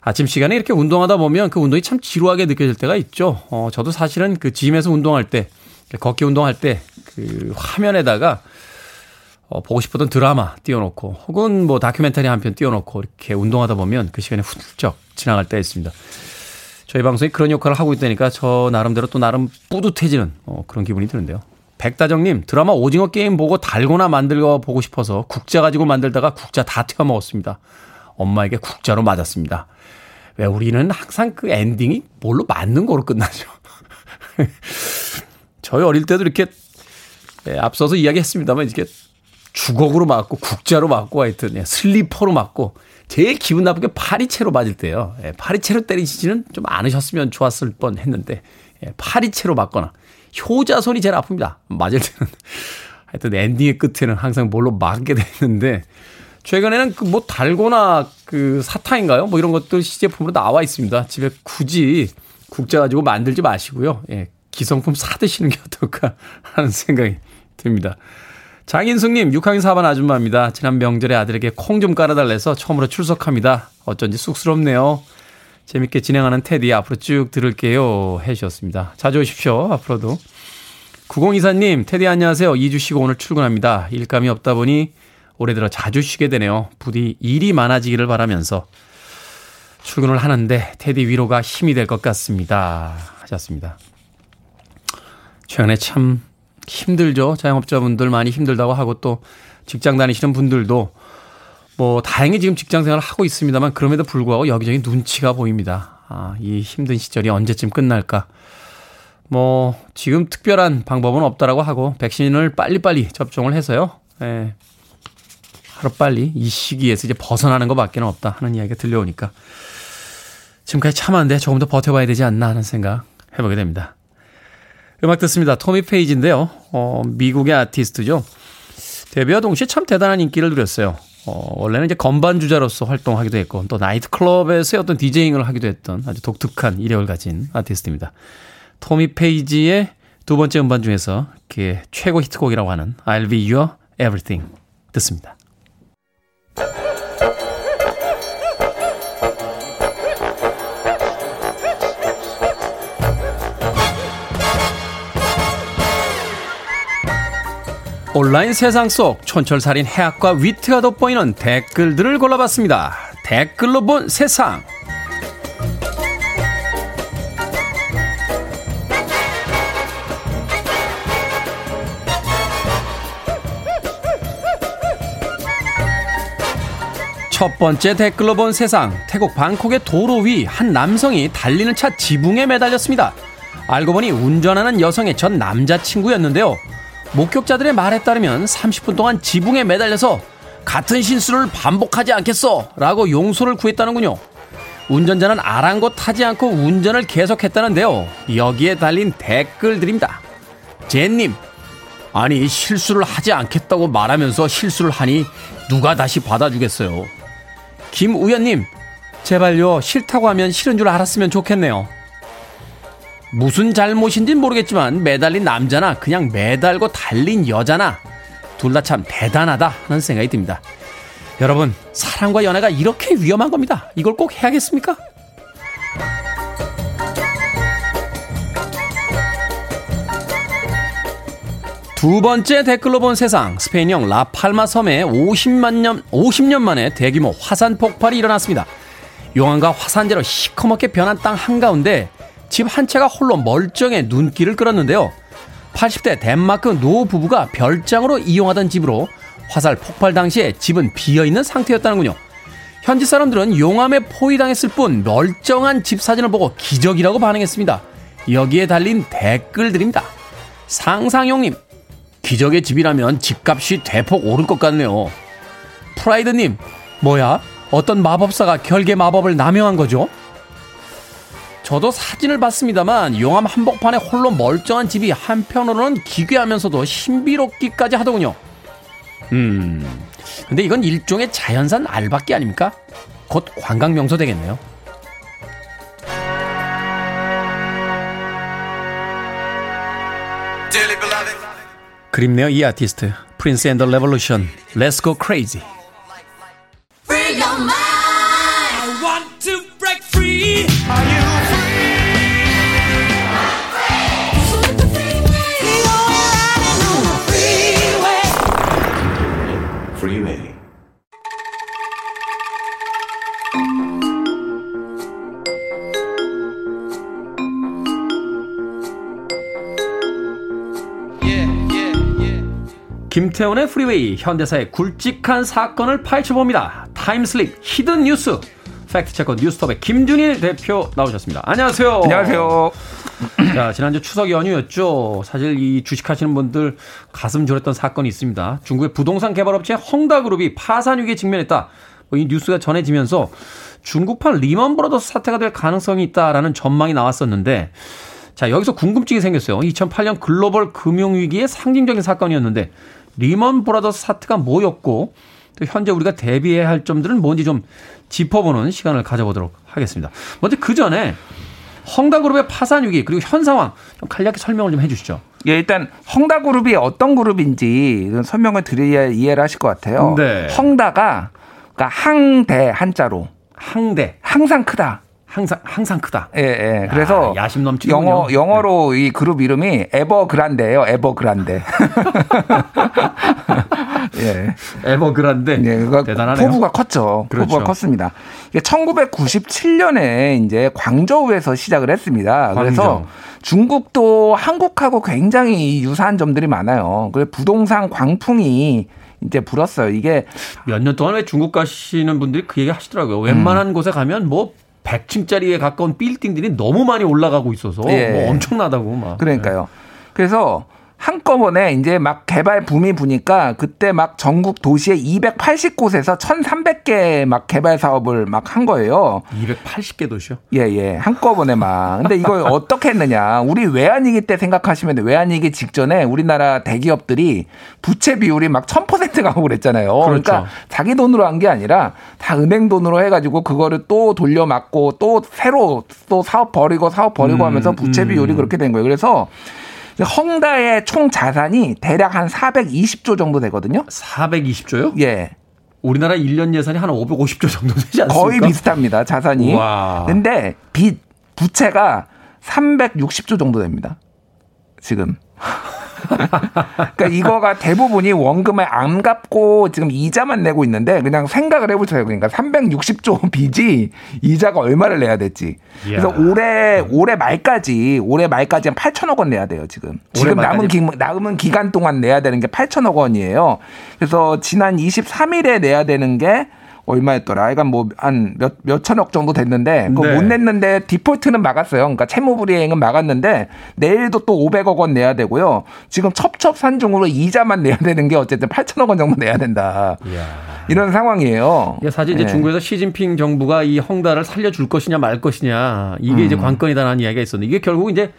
아침 시간에 이렇게 운동하다 보면 그 운동이 참 지루하게 느껴질 때가 있죠. 어, 저도 사실은 그 짐에서 운동할 때, 걷기 운동할 때 그 화면에다가 어, 보고 싶었던 드라마 띄워놓고 혹은 뭐 다큐멘터리 한 편 띄워놓고 이렇게 운동하다 보면 그 시간이 훌쩍 지나갈 때가 있습니다. 저희 방송이 그런 역할을 하고 있다니까 저 나름대로 또 나름 뿌듯해지는 어, 그런 기분이 드는데요. 백다정님 드라마 오징어 게임 보고 달고나 만들어 보고 싶어서 국자 가지고 만들다가 국자 다 태워 먹었습니다. 엄마에게 국자로 맞았습니다. 왜 우리는 항상 그 엔딩이 뭘로 맞는 거로 끝나죠. [laughs] 저희 어릴 때도 이렇게 예, 앞서서 이야기했습니다만 이렇게 주걱으로 맞고 국자로 맞고 하여튼 예, 슬리퍼로 맞고 제일 기분 나쁘게 파리채로 맞을 때요. 예, 파리채로 때리시지는 좀 않으셨으면 좋았을 뻔 했는데 예, 파리채로 맞거나 효자손이 제일 아픕니다. 맞을 때는 [laughs] 하여튼 엔딩의 끝에는 항상 뭘로 맞게 되는데 최근에는 그 뭐 달고나 그 사탕인가요? 뭐 이런 것들 시제품으로 나와 있습니다. 집에 굳이 국자 가지고 만들지 마시고요. 예, 기성품 사 드시는 게 어떨까 하는 [laughs] 생각이 듭니다. 장인숙님, 6학년 4반 아줌마입니다. 지난 명절에 아들에게 콩 좀 깔아달래서 처음으로 출석합니다. 어쩐지 쑥스럽네요. 재밌게 진행하는 테디 앞으로 쭉 들을게요. 해주셨습니다. 자주 오십시오. 앞으로도. 9024님, 테디 안녕하세요. 2주 쉬고 오늘 출근합니다. 일감이 없다 보니 올해 들어 자주 쉬게 되네요. 부디 일이 많아지기를 바라면서 출근을 하는데 테디 위로가 힘이 될 것 같습니다. 하셨습니다. 최근에 참 힘들죠. 자영업자분들 많이 힘들다고 하고 또 직장 다니시는 분들도 뭐 다행히 지금 직장 생활을 하고 있습니다만 그럼에도 불구하고 여기저기 눈치가 보입니다. 아, 이 힘든 시절이 언제쯤 끝날까? 뭐 지금 특별한 방법은 없다라고 하고 백신을 빨리빨리 접종을 해서요. 예. 하루 빨리 이 시기에서 이제 벗어나는 것밖에 는 없다 하는 이야기가 들려오니까 지금까지 참았는데 조금 더 버텨봐야 되지 않나 하는 생각 해보게 됩니다. 음악 듣습니다. 토미 페이지인데요. 어, 미국의 아티스트죠. 데뷔와 동시에 참 대단한 인기를 누렸어요. 어, 원래는 이제 건반 주자로서 활동하기도 했고 또 나이트클럽에서의 어떤 디제잉을 하기도 했던 아주 독특한 이력을 가진 아티스트입니다. 토미 페이지의 두 번째 음반 중에서 그의 최고 히트곡이라고 하는 I'll Be Your Everything 듣습니다. 온라인 세상 속 촌철살인 해학과 위트가 돋보이는 댓글들을 골라봤습니다. 댓글로 본 세상. 첫 번째 댓글로 본 세상. 태국 방콕의 도로 위 한 남성이 달리는 차 지붕에 매달렸습니다. 알고 보니 운전하는 여성의 전 남자친구였는데요. 목격자들의 말에 따르면 30분 동안 지붕에 매달려서 같은 실수를 반복하지 않겠어 라고 용서를 구했다는군요. 운전자는 아랑곳하지 않고 운전을 계속했다는데요. 여기에 달린 댓글들입니다. 젠님, 아니 실수를 하지 않겠다고 말하면서 실수를 하니 누가 다시 받아주겠어요. 김우연님, 제발요 싫다고 하면 싫은 줄 알았으면 좋겠네요. 무슨 잘못인진 모르겠지만 매달린 남자나 그냥 매달고 달린 여자나 둘 다 참 대단하다 하는 생각이 듭니다. 여러분, 사랑과 연애가 이렇게 위험한 겁니다. 이걸 꼭 해야겠습니까? 두 번째 댓글로 본 세상 스페인형 라팔마 섬에 50만 년 50년 만에 대규모 화산 폭발이 일어났습니다. 용암과 화산재로 시커멓게 변한 땅 한가운데 집 한 채가 홀로 멀쩡해 눈길을 끌었는데요. 80대 덴마크 노 부부가 별장으로 이용하던 집으로 화산 폭발 당시에 집은 비어있는 상태였다는군요. 현지 사람들은 용암에 포위당했을 뿐 멀쩡한 집 사진을 보고 기적이라고 반응했습니다. 여기에 달린 댓글들입니다. 상상용님, 기적의 집이라면 집값이 대폭 오를 것 같네요. 프라이드님, 뭐야? 어떤 마법사가 결계 마법을 남용한 거죠? 저도 사진을 봤습니다만 용암 한복판에 홀로 멀쩡한 집이 한편으로는 기괴하면서도 신비롭기까지 하더군요. 음, 근데 이건 일종의 자연산 알박기 아닙니까? 곧 관광 명소 되겠네요. 그립네요 이 아티스트 프린스 앤더 레볼루션 Let's Go Crazy 김태훈의 프리웨이 현대사의 굵직한 사건을 파헤쳐봅니다. time slip hidden 뉴스 fact checker 뉴스톱의 김준일 대표 나오셨습니다. 안녕하세요. 안녕하세요. 자, 지난주 추석 연휴였죠. 사실 이 주식하시는 분들 가슴 졸였던 사건이 있습니다. 중국의 부동산 개발업체 헝다그룹이 파산 위기에 직면했다. 뭐이 뉴스가 전해지면서 중국판 리먼 브라더스 사태가 될 가능성이 있다라는 전망이 나왔었는데 자, 여기서 궁금증이 생겼어요. 2008년 글로벌 금융위기의 상징적인 사건이었는데 리먼 브라더스 사태가 뭐였고 또 현재 우리가 대비해야 할 점들은 뭔지 좀 짚어보는 시간을 가져보도록 하겠습니다. 먼저 그 전에 헝다그룹의 파산 위기 그리고 현 상황 좀 간략히 설명을 좀 해주시죠. 예, 일단 헝다그룹이 어떤 그룹인지 설명을 드려야 이해를 하실 것 같아요. 네. 헝다가 그러니까 항대 한자로 항대 항상 크다. 항상 항상 크다. 예, 예. 그래서 야, 심 넘치는 영어 영어로 네. 이 그룹 이름이 에버그란데예요. 에버그란데. [laughs] 예. 에버그란데. 예, 그러니까 대단하네요. 포부가 컸죠. 그렇죠. 포부가 컸습니다. 이게 1997년에 이제 광저우에서 시작을 했습니다. 그래서 광저. 중국도 한국하고 굉장히 유사한 점들이 많아요. 그래서 부동산 광풍이 이제 불었어요. 이게 몇 년 동안 왜 중국 가시는 분들이 그 얘기 하시더라고요. 웬만한 음. 곳에 가면 뭐 100층짜리에 가까운 빌딩들이 너무 많이 올라가고 있어서 예. 뭐 엄청나다고 막. 그러니까요. 그래서 한꺼번에 이제 막 개발 붐이 부니까 그때 막 전국 도시의 280곳에서 1,300개 막 개발 사업을 막 한 거예요. 280개 도시요? 예, 예. 한꺼번에 막. 근데 이걸 [laughs] 어떻게 했느냐. 우리 외환위기 때 생각하시면 외환위기 직전에 우리나라 대기업들이 부채 비율이 막 1000% 가고 그랬잖아요. 그렇죠. 그러니까 자기 돈으로 한 게 아니라 다 은행 돈으로 해가지고 그거를 또 돌려 막고 또 새로 또 사업 버리고 사업 버리고 음, 하면서 부채 비율이 음. 그렇게 된 거예요. 그래서 헝다의 총 자산이 대략 한 420조 정도 되거든요. 420조요? 예. 우리나라 1년 예산이 한 550조 정도 되지 않습니까? 거의 비슷합니다. 자산이. 와. 근데 빚 부채가 360조 정도 됩니다. 지금. 그러니까 이거가 대부분이 원금을 안 갚고 지금 이자만 내고 있는데 그냥 생각을 해보세요. 그러니까 360조 빚이 이자가 얼마를 내야 될지. 그래서 이야. 올해 올해 말까지 올해 말까지 한 8천억 원 내야 돼요. 지금 지금 남은 기, 남은 기간 동안 내야 되는 게 8천억 원이에요. 그래서 지난 23일에 내야 되는 게 얼마였더라? 그러니까 뭐한 몇, 몇 천억 정도 됐는데 그거 네. 못 냈는데 디폴트는 막았어요. 그러니까 채무불이행은 막았는데 내일도 또 500억 원 내야 되고요. 지금 첩첩산중으로 이자만 내야 되는 게 어쨌든 8천억 원 정도 내야 된다. 이야. 이런 상황이에요. 사실 이제 네. 중국에서 시진핑 정부가 이 헝다를 살려줄 것이냐 말 것이냐 이게 음. 이제 관건이다라는 이야기가 있었는데 이게 결국 이제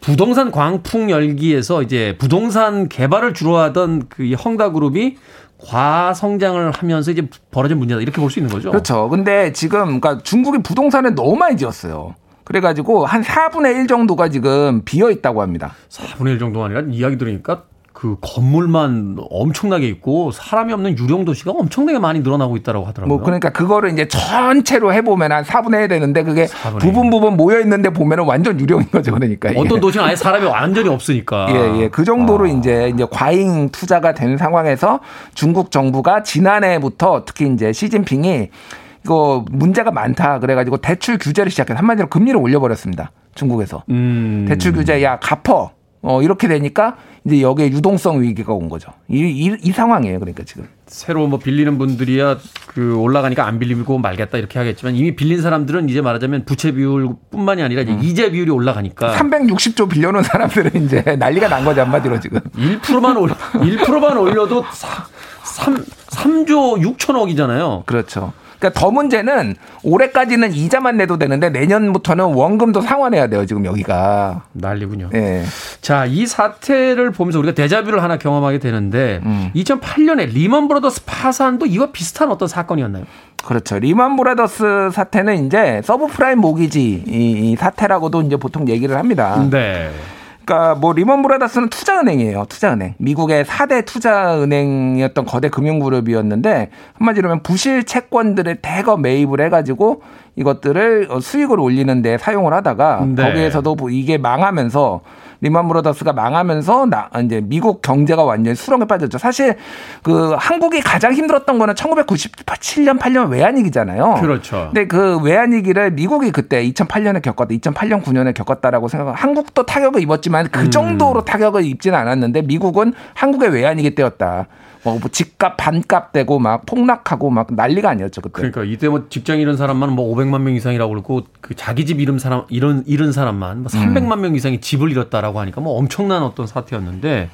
부동산 광풍 열기에서 이제 부동산 개발을 주로 하던 그 헝다 그룹이 과성장을 하면서 이제 벌어진 문제다 이렇게 볼 수 있는 거죠. 그렇죠. 근데 지금 그러니까 중국이 부동산을 너무 많이 지었어요. 그래가지고 한 4분의 1 정도가 지금 비어 있다고 합니다. 4분의 1 정도가 아니라 이야기 들으니까 그 건물만 엄청나게 있고 사람이 없는 유령 도시가 엄청나게 많이 늘어나고 있다고 하더라고요. 뭐 그러니까 그거를 이제 전체로 해보면 한 4분의 1 되는데 그게 부분 부분 모여 있는데 보면은 완전 유령인 거죠. 그러니까 어떤 도시는 아예 사람이 완전히 없으니까. [laughs] 예, 예. 그 정도로 아. 이제 이제 과잉 투자가 된 상황에서 중국 정부가 지난해부터 특히 이제 시진핑이 이거 문제가 많다 그래가지고 대출 규제를 시작해서 한마디로 금리를 올려버렸습니다. 중국에서 음. 대출 규제 야 갚어 어 이렇게 되니까 이제 여기에 유동성 위기가 온 거죠. 이, 이, 이 상황이에요. 그러니까 지금. 새로 뭐 빌리는 분들이야 그 올라가니까 안 빌리고 말겠다 이렇게 하겠지만 이미 빌린 사람들은 이제 말하자면 부채 비율뿐만이 아니라 이제 음. 이제 비율이 올라가니까 360조 빌려놓은 사람들은 이제 [laughs] 난리가 난 거죠 한마디로 지금 1%만 올 1%만 올려도 3 3조 6천억이잖아요. 그렇죠. 그러니까 더 문제는 올해까지는 이자만 내도 되는데 내년부터는 원금도 상환해야 돼요. 지금 여기가 난리군요. 예. 자, 이 사태를 보면서 우리가 데자뷔를 하나 경험하게 되는데 음. 2008년에 리먼 브라더스 파산도 이와 비슷한 어떤 사건이었나요? 그렇죠. 리먼 브라더스 사태는 이제 서브프라임 모기지 이 사태라고도 이제 보통 얘기를 합니다. 네. 그러니까 뭐 리먼 브라더스는 투자은행이에요. 투자은행. 미국의 4대 투자은행이었던 거대 금융그룹이었는데 한마디로 하면 부실 채권들을 대거 매입을 해가지고 이것들을 수익을 올리는 데 사용을 하다가 네. 거기에서도 이게 망하면서 리먼 브라더스가 망하면서 나 이제 미국 경제가 완전히 수렁에 빠졌죠. 사실 그 한국이 가장 힘들었던 거는 1997년 8년 외환위기잖아요. 그렇죠. 근데 그 외환위기를 미국이 그때 2008년에 겪었다. 2008년 9년에 겪었다라고 생각. 한국도 타격을 입었지만 그 음. 정도로 음. 타격을 입지는 않았는데 미국은 한국의 외환위기 때였다. 뭐, 뭐 집값 반값 되고 막 폭락하고 막 난리가 아니었죠 그때. 그러니까 이때 뭐 직장 잃은 사람만 뭐 500만 명 이상이라고 그러고 그 자기 집 잃은 사람 잃은 잃은 사람만 뭐 300만 음. 명 이상이 집을 잃었다라고 하니까 뭐 엄청난 어떤 사태였는데.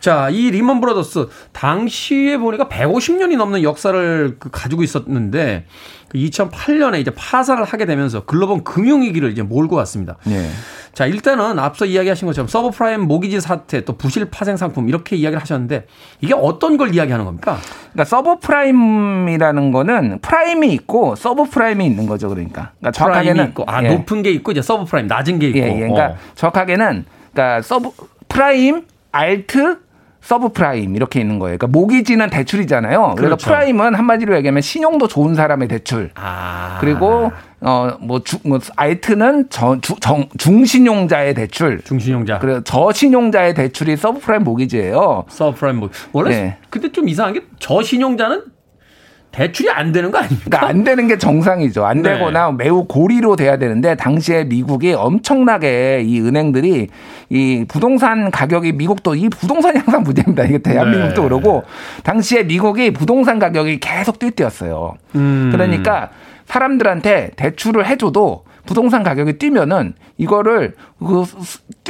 자, 이 리먼 브라더스 당시에 보니까 150년이 넘는 역사를 그 가지고 있었는데 2008년에 그 이제 파산을 하게 되면서 글로벌 금융위기를 이제 몰고 왔습니다. 네. 자, 일단은 앞서 이야기하신 것처럼 서브프라임 모기지 사태 또 부실 파생 상품 이렇게 이야기를 하셨는데 이게 어떤 걸 이야기하는 겁니까? 그러니까 서브프라임이라는 거는 프라임이 있고 서브프라임이 있는 거죠. 그러니까. 그러니까 정확하게는 있고 아, 예. 높은 게 있고 이제 서브프라임 낮은 게 있고. 예, 예. 그러니까 어. 정확하게는 그러니까 서브 프라임, 알트, 서브프라임 이렇게 있는 거예요. 그러니까 모기지는 대출이잖아요. 그래서 그렇죠. 프라임은 한마디로 얘기하면 신용도 좋은 사람의 대출. 아. 그리고 어뭐 뭐 알트는 저, 주, 정, 중신용자의 대출. 중신용자. 그래 저신용자의 대출이 서브프라임 모기지예요. 서브프라임 모기지. 원래 네. 근데 좀 이상한 게 저신용자는 대출이 안 되는 거 아닙니까? 그러니까 안 되는 게 정상이죠. 안 네. 되거나 매우 고리로 돼야 되는데 당시에 미국이 엄청나게 이 은행들이 이 부동산 가격이 미국도 이 부동산이 항상 문제입니다. 이게 대한민국도 네. 그러고 당시에 미국이 부동산 가격이 계속 뛰뛰었어요. 음. 그러니까 사람들한테 대출을 해줘도 부동산 가격이 뛰면은 이거를 그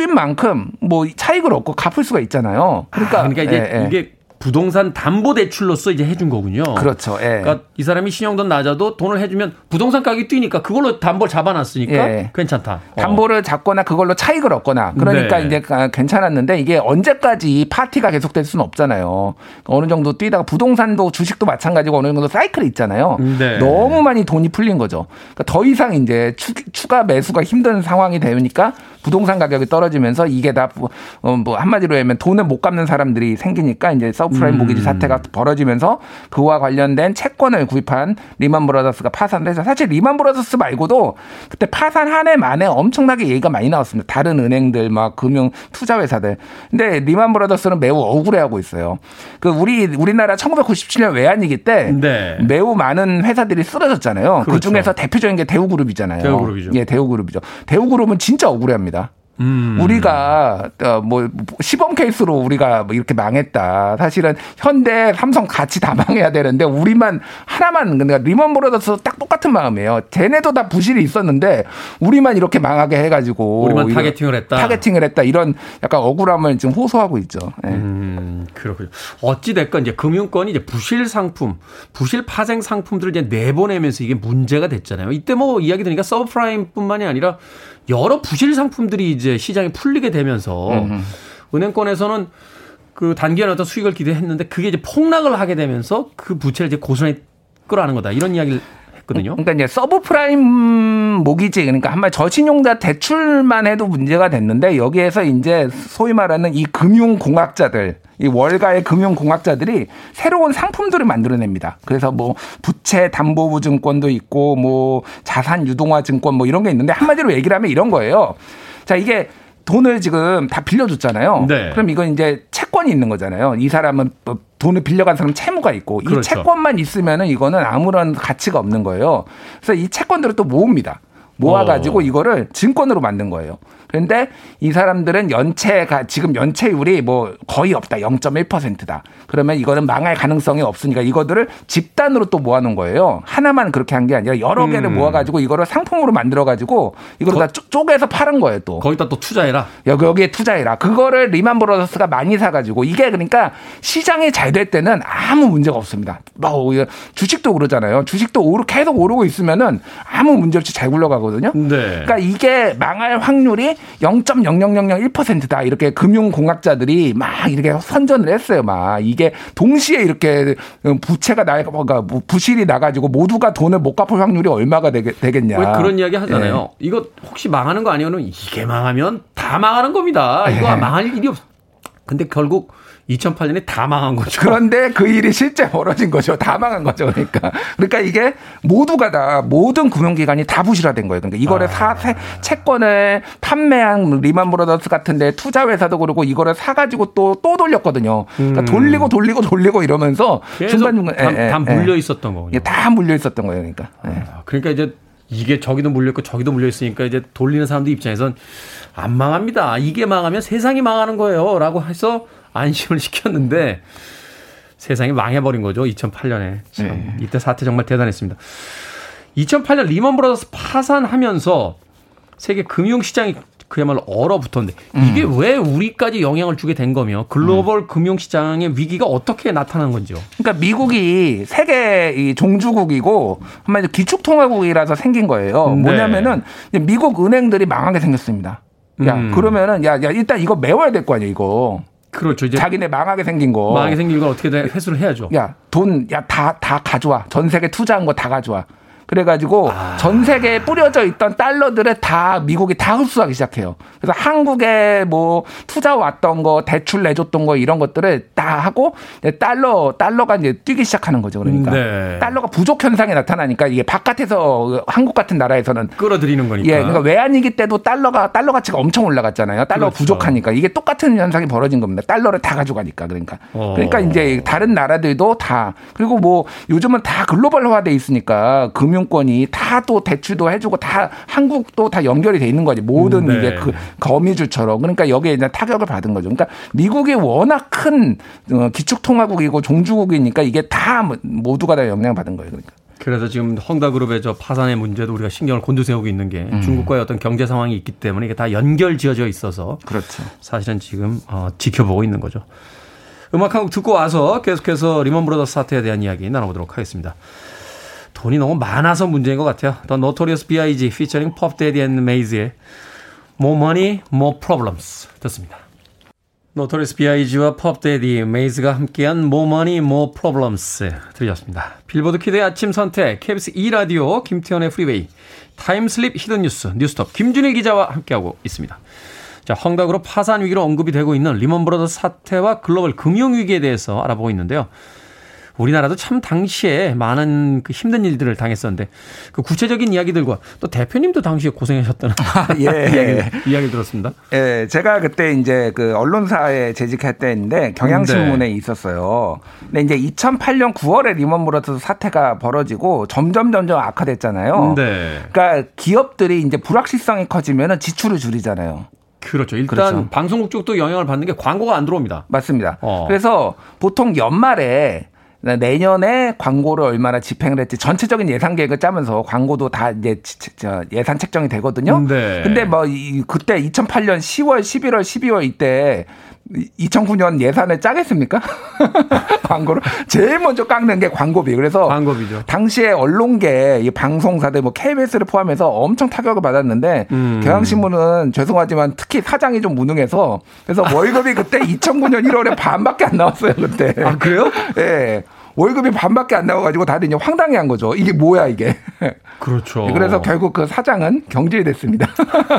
뛴 만큼 뭐 차익을 얻고 갚을 수가 있잖아요. 그러니까, 아, 그러니까 이제 예, 예. 이게 부동산 담보 대출로서 이제 해준 거군요. 그렇죠. 예. 그러니까 이 사람이 신용도 낮아도 돈을 해주면 부동산 가격이 뛰니까 그걸로 담보를 잡아놨으니까 예. 괜찮다. 어. 담보를 잡거나 그걸로 차익을 얻거나 그러니까 네. 이제 괜찮았는데 이게 언제까지 파티가 계속될 수는 없잖아요. 어느 정도 뛰다가 부동산도 주식도 마찬가지고 어느 정도 사이클이 있잖아요. 네. 너무 많이 돈이 풀린 거죠. 그러니까 더 이상 이제 추가 매수가 힘든 상황이 되니까 부동산 가격이 떨어지면서 이게 다뭐 어, 뭐 한마디로 하면 돈을 못 갚는 사람들이 생기니까 이제 서 서브프라임 음. 모기지 사태가 벌어지면서 그와 관련된 채권을 구입한 리만 브라더스가 파산을 해서 사실 리만 브라더스 말고도 그때 파산 한 해 만에 엄청나게 얘기가 많이 나왔습니다. 다른 은행들 막 금융 투자 회사들. 근데 리만 브라더스는 매우 억울해하고 있어요. 그 우리 우리나라 1997년 외환위기 때 네. 매우 많은 회사들이 쓰러졌잖아요. 그 그렇죠. 그 중에서 대표적인 게 대우그룹이잖아요. 대우그룹이죠. 예, 대우그룹이죠. 대우그룹은 진짜 억울해합니다. 음. 우리가 어, 뭐 시범 케이스로 우리가 뭐 이렇게 망했다. 사실은 현대, 삼성 같이 다 [laughs] 망해야 되는데 우리만 하나만 그러니까 리먼 브라더스 딱 똑같은 마음이에요. 쟤네도 다 부실이 있었는데 우리만 이렇게 망하게 해가지고 우리만 targeting을 했다. targeting을 했다. 이런 약간 억울함을 지금 호소하고 있죠. 네. 음, 그렇군요. 어찌 됐건 이제 금융권이 이제 부실 상품, 부실 파생 상품들을 이제 내보내면서 이게 문제가 됐잖아요. 이때 뭐 이야기 드니까 서브프라임뿐만이 아니라 여러 부실 상품들이 이제 시장에 풀리게 되면서 음흠. 은행권에서는 그 단기간 어떤 수익을 기대했는데 그게 이제 폭락을 하게 되면서 그 부채를 이제 고스란히 끌어안는 거다 이런 이야기를 했거든요. 그러니까 이제 서브프라임 모기지 그러니까 한마디 저신용자 대출만 해도 문제가 됐는데 여기에서 이제 소위 말하는 이 금융공학자들 이 월가의 금융공학자들이 새로운 상품들을 만들어냅니다. 그래서 뭐 부채 담보부 증권도 있고 뭐 자산 유동화 증권 뭐 이런 게 있는데 한마디로 얘기를 하면 이런 거예요. 자 이게 돈을 지금 다 빌려줬잖아요. 네. 그럼 이건 이제 채권이 있는 거잖아요. 이 사람은 뭐 돈을 빌려간 사람 채무가 있고 그렇죠. 이 채권만 있으면은 이거는 아무런 가치가 없는 거예요. 그래서 이 채권들을 또 모읍니다. 모아가지고 어. 이거를 증권으로 만든 거예요. 그런데 이 사람들은 연체가 지금 연체율이 뭐 거의 없다. 0.1%다. 그러면 이거는 망할 가능성이 없으니까 이거들을 집단으로 또 모아놓은 거예요. 하나만 그렇게 한 게 아니라 여러 개를 음. 모아가지고 이거를 상품으로 만들어가지고 이거를 거, 다 쪼개서 파는 거예요 또. 거기다 또 투자해라. 여기 여기에 투자해라. 그거를 리만 브로더스가 많이 사가지고 이게 그러니까 시장이 잘 될 때는 아무 문제가 없습니다. 뭐 주식도 그러잖아요. 주식도 오르 계속 오르고 있으면은 아무 문제 없이 잘 굴러가거든요. 네. 그러니까 이게 망할 확률이 0.00001%다. 이렇게 금융공학자들이 막 이렇게 선전을 했어요. 막 이게 동시에 이렇게 부채가 나, 그러니까 부실이 나가지고 모두가 돈을 못 갚을 확률이 얼마가 되겠, 냐 왜 그런 이야기 하잖아요. 예. 이거 혹시 망하는 거 아니면은 이게 망하면 다 망하는 겁니다. 이거 예. 망할 일이 없. 근데 결국 2008년에 다 망한 거죠. 그런데 그 일이 실제 벌어진 거죠. 다 망한 거죠. 그러니까. 그러니까 이게 모두가 다 모든 금융기관이 다 부실화된 거예요. 그러니까 이거를 사, 사 채권을 판매한 리만 브로더스 같은데 투자 회사도 그러고 이거를 사가지고 또 또 돌렸거든요. 그러니까 음. 돌리고 돌리고 돌리고 이러면서 중간 중간 다, 다 물려 있었던 거군요. 예, 다 물려 있었던 거예요. 그러니까. 예. 아, 그러니까 이제 이게 저기도 물려있고 저기도 물려있으니까 이제 돌리는 사람들 입장에선 안 망합니다. 이게 망하면 세상이 망하는 거예요. 라고 해서 안심을 시켰는데 세상이 망해버린 거죠. 2008년에. 참 네. 이때 사태 정말 대단했습니다. 2008년 리먼 브라더스 파산하면서 세계 금융시장이 그야말로 얼어붙었는데 이게 음. 왜 우리까지 영향을 주게 된 거며 글로벌 음. 금융시장의 위기가 어떻게 나타난 건지요? 그러니까 미국이 세계 이 종주국이고 한마디로 기축통화국이라서 생긴 거예요. 네. 뭐냐면은 미국 은행들이 망하게 생겼습니다. 야 음. 그러면은 야, 야 일단 이거 메워야 될 거 아니야 이거. 그렇죠. 이제 자기네 망하게 생긴 거. 망하게 생긴 걸 어떻게든 회수를 해야죠. 야, 돈, 야, 다, 다 가져와. 전 세계 투자한 거 다 가져와. 그래가지고 아. 전 세계에 뿌려져 있던 달러들을 다 미국이 다 흡수하기 시작해요. 그래서 한국에 뭐 투자 왔던 거, 대출 내줬던 거 이런 것들을 다 하고 달러 달러가 이제 뛰기 시작하는 거죠. 그러니까 네. 달러가 부족 현상이 나타나니까 이게 바깥에서 한국 같은 나라에서는 끌어들이는 거니까. 예, 그러니까 외환위기 때도 달러가 달러 가치가 엄청 올라갔잖아요. 달러가 그렇죠. 부족하니까 이게 똑같은 현상이 벌어진 겁니다. 달러를 다 가져가니까 그러니까. 어. 그러니까 이제 다른 나라들도 다 그리고 뭐 요즘은 다 글로벌화돼 있으니까 금융 금융권이 다 또 대출도 해주고 다 한국도 다 연결이 돼 있는 거지 모든 네. 이게 그 거미줄처럼 그러니까 여기에 이제 타격을 받은 거죠. 그러니까 미국이 워낙 큰 어, 기축통화국이고 종주국이니까 이게 다 모두가 다 영향을 받은 거예요. 그러니까. 그래서 지금 헝다그룹의 저 파산의 문제도 우리가 신경을 곤두세우고 있는 게 음. 중국과의 어떤 경제 상황이 있기 때문에 이게 다 연결 지어져 있어서 그렇죠. 사실은 지금 어, 지켜보고 있는 거죠. 음악 한 곡 듣고 와서 계속해서 리먼 브라더스 사태에 대한 이야기 나눠보도록 하겠습니다. 돈이 너무 많아서 문제인 것 같아요. 더 노토리어스 B.I.G. Puff Daddy and Mase의 More Money, More Problems 듣습니다. 노토리어스 B.I.G와 Daddy, Mase가 함께한 More Money, More Problems 들으셨습니다. 빌보드 키드의 아침 선택, KBS 2라디오, 김태현의 프리웨이, 타임슬립 히든 뉴스, 뉴스톱, 김준일 기자와 함께하고 있습니다. 자, 헝다그룹 파산 위기로 언급이 되고 있는 리먼 브라더스 사태와 글로벌 금융 위기에 대해서 알아보고 있는데요. 우리나라도 참 당시에 많은 그 힘든 일들을 당했었는데 그 구체적인 이야기들과 또 대표님도 당시에 고생하셨다는 [laughs] 아, 예. [laughs] 이야기, 이야기 들었습니다. 예, 제가 그때 이제 그 언론사에 재직할 때인데 경향신문에 네. 있었어요. 근데 이제 2008년 9월에 리먼 브라더스 사태가 벌어지고 점점 점점 악화됐잖아요. 네. 그러니까 기업들이 이제 불확실성이 커지면 지출을 줄이잖아요. 그렇죠. 일단 그렇죠. 방송국 쪽도 영향을 받는 게 광고가 안 들어옵니다. 맞습니다. 어. 그래서 보통 연말에 내년에 광고를 얼마나 집행을 할지 전체적인 예산 계획을 짜면서 광고도 다 이제 예산 책정이 되거든요. 네. 근데 뭐 그때 2008년 10월, 11월, 12월 이때 2009년 예산을 짜겠습니까? [laughs] 광고를 제일 먼저 깎는 게 광고비. 그래서 광고비죠. 당시에 언론계 이 방송사들 뭐 KBS를 포함해서 엄청 타격을 받았는데 음. 경향신문은 죄송하지만 특히 사장이 좀 무능해서 그래서 월급이 그때 2009년 1월에 반밖에 안 나왔어요 그때. 아 그래요? [laughs] 예. 네. 월급이 반밖에 안 나와가지고 다들 이제 황당해한 거죠. 이게 뭐야 이게. [laughs] 그렇죠. 그래서 결국 그 사장은 경질됐습니다.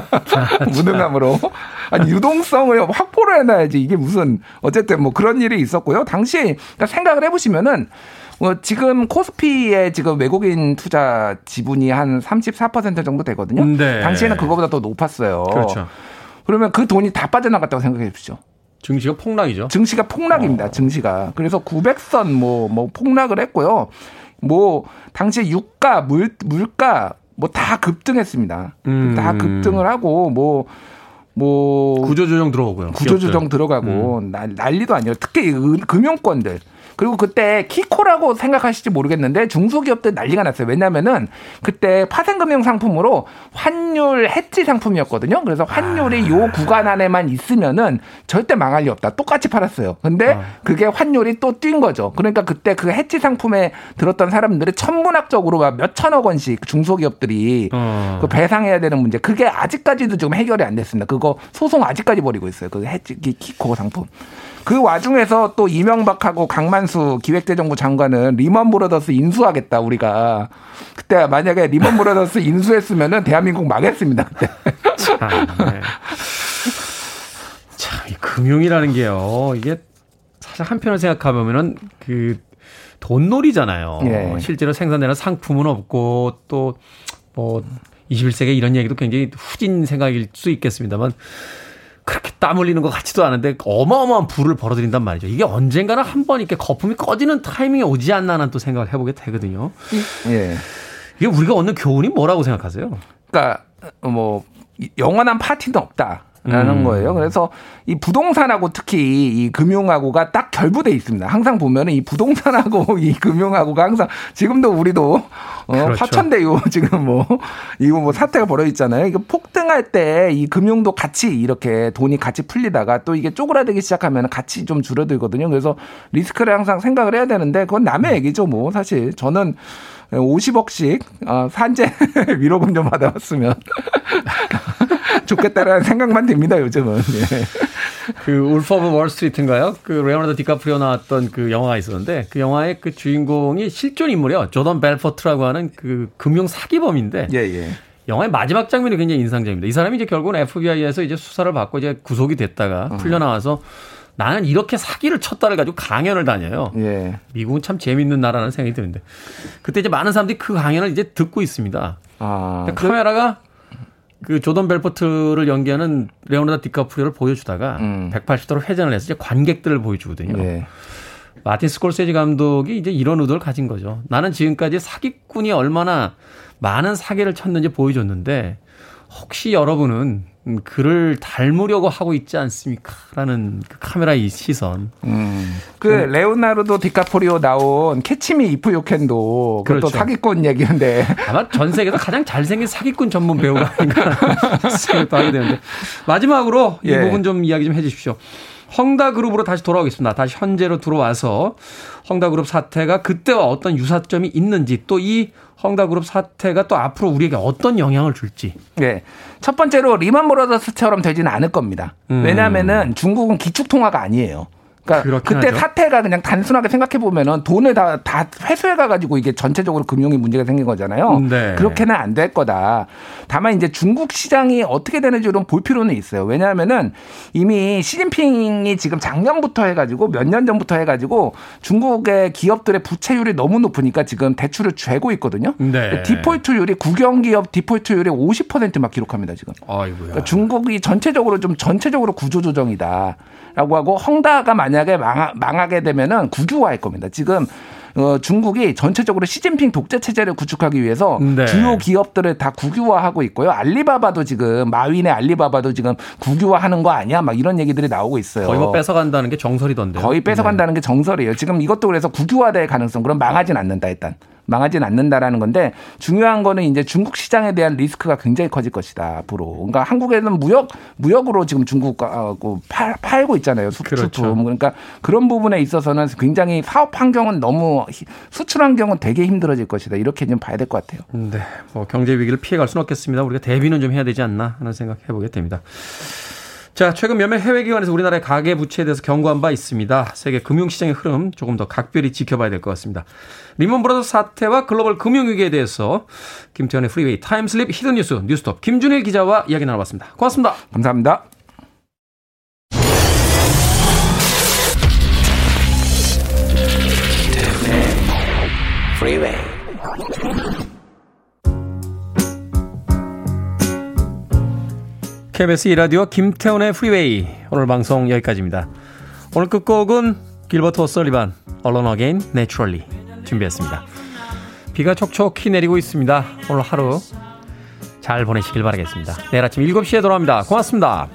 [laughs] 무능함으로. 아니 유동성을 확보를 해놔야지 이게 무슨 어쨌든 뭐 그런 일이 있었고요. 당시 그러니까 생각을 해보시면은 뭐 지금 코스피에 지금 외국인 투자 지분이 한 34% 정도 되거든요. 네. 당시에는 그거보다 더 높았어요. 그렇죠. 그러면 그 돈이 다 빠져나갔다고 생각해 보십시오. 증시가 폭락이죠. 증시가 폭락입니다. 어. 증시가. 그래서 900선 뭐, 뭐 폭락을 했고요. 뭐, 당시 유가, 물, 물가 뭐 다 급등했습니다. 음. 다 급등을 하고 뭐, 뭐. 구조조정 들어오고요. 구조조정 들어가고 음. 난리도 아니에요. 특히 금융권들. 그리고 그때 키코라고 생각하실지 모르겠는데 중소기업들 난리가 났어요. 왜냐면은 그때 파생금융 상품으로 환율 해지 상품이었거든요. 그래서 환율이 아. 요 구간 안에만 있으면은 절대 망할 리 없다. 똑같이 팔았어요. 근데 아. 그게 환율이 또 뛴 거죠. 그러니까 그때 그 헤지 상품에 들었던 사람들이 천문학적으로 몇 천억 원씩 중소기업들이 어. 그 배상해야 되는 문제. 그게 아직까지도 지금 해결이 안 됐습니다. 그거 소송 아직까지 벌이고 있어요. 그 헤지 키코 상품. 그 와중에서 또 이명박하고 강만수 기획재정부 장관은 리먼 브라더스 인수하겠다 우리가 그때 만약에 리먼 브라더스 [laughs] 인수했으면은 대한민국 망했습니다 그때. 참, 네. 참, 이 금융이라는 게요. 이게 사실 한편으로 생각하면은 그 돈놀이잖아요. 예. 실제로 생산되는 상품은 없고 또뭐 21세기 이런 얘기도 굉장히 후진 생각일 수 있겠습니다만 그렇게 땀 흘리는 것 같지도 않은데 어마어마한 불을 벌어들인단 말이죠. 이게 언젠가는 한 번 이렇게 거품이 꺼지는 타이밍이 오지 않나는 또 생각을 해보게 되거든요. 예. 이게 우리가 얻는 교훈이 뭐라고 생각하세요? 그러니까 뭐 영원한 파티는 없다. 라는 음. 거예요. 그래서 이 부동산하고 특히 이 금융하고가 딱 결부돼 있습니다. 항상 보면은 이 부동산하고 [laughs] 이 금융하고가 항상 지금도 우리도 어 그렇죠. 화천대유 [laughs] 지금 뭐 이거 뭐 사태가 벌어 있잖아요. 이거 폭등할 때 이 금융도 같이 이렇게 돈이 같이 풀리다가 또 이게 쪼그라들기 시작하면 같이 좀 줄어들거든요. 그래서 리스크를 항상 생각을 해야 되는데 그건 남의 얘기죠. 뭐 사실 저는 50억씩 어, 산재 [laughs] 위로금 좀 받아왔으면 좋겠다라는 생각만 듭니다, 요즘은. 예. 그 Wolf of Wall Street인가요? 그 레오나르도 디카프리오 나왔던 그 영화가 있었는데 그 영화의 그 주인공이 실존 인물이요. 조던 벨포트라고 하는 그 금융 사기범인데 예, 예. 영화의 마지막 장면이 굉장히 인상적입니다. 이 사람이 이제 결국은 FBI에서 이제 수사를 받고 이제 구속이 됐다가 어. 풀려 나와서 나는 이렇게 사기를 쳤다를 가지고 강연을 다녀요. 예. 미국은 참 재밌는 나라는 생각이 드는데 그때 이제 많은 사람들이 그 강연을 이제 듣고 있습니다. 아, 카메라가 그 조던 벨포트를 연기하는 레오나르도 디카프리오를 보여주다가 음. 180도로 회전을 해서 이제 관객들을 보여주거든요. 네. 마틴 스콜세지 감독이 이제 이런 의도를 가진 거죠. 나는 지금까지 사기꾼이 얼마나 많은 사기를 쳤는지 보여줬는데 혹시 여러분은 음, 그를 닮으려고 하고 있지 않습니까? 라는 그 카메라의 시선. 음. 그 레오나르도 디카프리오 나온 Catch Me If You Can도 그것도 그렇죠. 사기꾼 얘기인데 [laughs] 아마 전 세계에서 가장 잘생긴 사기꾼 전문 배우가 아닌가 [laughs] 생각도 하게 되는데 마지막으로 이 예. 부분 좀 이야기 좀 해주십시오. 헝다 그룹으로 다시 돌아오겠습니다. 다시 현재로 들어와서 헝다 그룹 사태가 그때와 어떤 유사점이 있는지 또 이 헝다 그룹 사태가 또 앞으로 우리에게 어떤 영향을 줄지. 네. 첫 번째로 리만 브라더스처럼 되지는 않을 겁니다. 음. 왜냐하면은 중국은 기축 통화가 아니에요. 그러니까 그때 하죠. 사태가 그냥 단순하게 생각해 보면은 돈을 다, 다 회수해 가 가지고 이게 전체적으로 금융이 문제가 생긴 거잖아요. 네. 그렇게는 안 될 거다. 다만 이제 중국 시장이 어떻게 되는지 좀볼 필요는 있어요. 왜냐하면은 이미 시진핑이 지금 작년부터 해가지고 몇 년 전부터 해가지고 중국의 기업들의 부채율이 너무 높으니까 지금 대출을 죄고 있거든요. 네. 디폴트율이 국영기업 디폴트율이 50%막 기록합니다 지금. 그러니까 중국이 전체적으로 좀 전체적으로 구조조정이다. 라고 하고 헝다가 만약에 망하, 망하게 되면은 국유화할 겁니다. 지금 어, 중국이 전체적으로 시진핑 독재 체제를 구축하기 위해서 네. 주요 기업들을 다 국유화하고 있고요. 알리바바도 지금 마윈의 알리바바도 지금 국유화하는 거 아니야? 막 이런 얘기들이 나오고 있어요. 거의 뭐 뺏어간다는 게 정설이던데요. 거의 뺏어간다는 네. 게 정설이에요. 지금 이것도 그래서 국유화될 가능성 그럼 망하진 않는다 일단. 망하진 않는다라는 건데 중요한 거는 이제 중국 시장에 대한 리스크가 굉장히 커질 것이다 앞으로. 그러니까 한국에는 무역 무역으로 지금 중국하고 팔, 팔고 있잖아요 수출 그렇죠. 그러니까 그런 부분에 있어서는 굉장히 사업 환경은 너무 수출 환경은 되게 힘들어질 것이다 이렇게 좀 봐야 될 것 같아요. 네, 뭐 경제 위기를 피해갈 수는 없겠습니다. 우리가 대비는 좀 해야 되지 않나 하는 생각 해보게 됩니다. 자, 최근 몇몇 해외 기관에서 우리나라의 가계 부채에 대해서 경고한 바 있습니다. 세계 금융시장의 흐름 조금 더 각별히 지켜봐야 될 것 같습니다. 리먼 브라더스 사태와 글로벌 금융위기에 대해서 김태현의 프리웨이 타임슬립 히든뉴스 뉴스톱 김준일 기자와 이야기 나눠봤습니다. 고맙습니다. 감사합니다. 프리웨이 KBS 이라디오 김태훈의 프리웨이 오늘 방송 여기까지입니다. 오늘 끝곡은 길버트 워설리반 Alone Again Naturally 준비했습니다. 비가 촉촉히 내리고 있습니다. 오늘 하루 잘 보내시길 바라겠습니다. 내일 아침 7시에 돌아옵니다. 고맙습니다.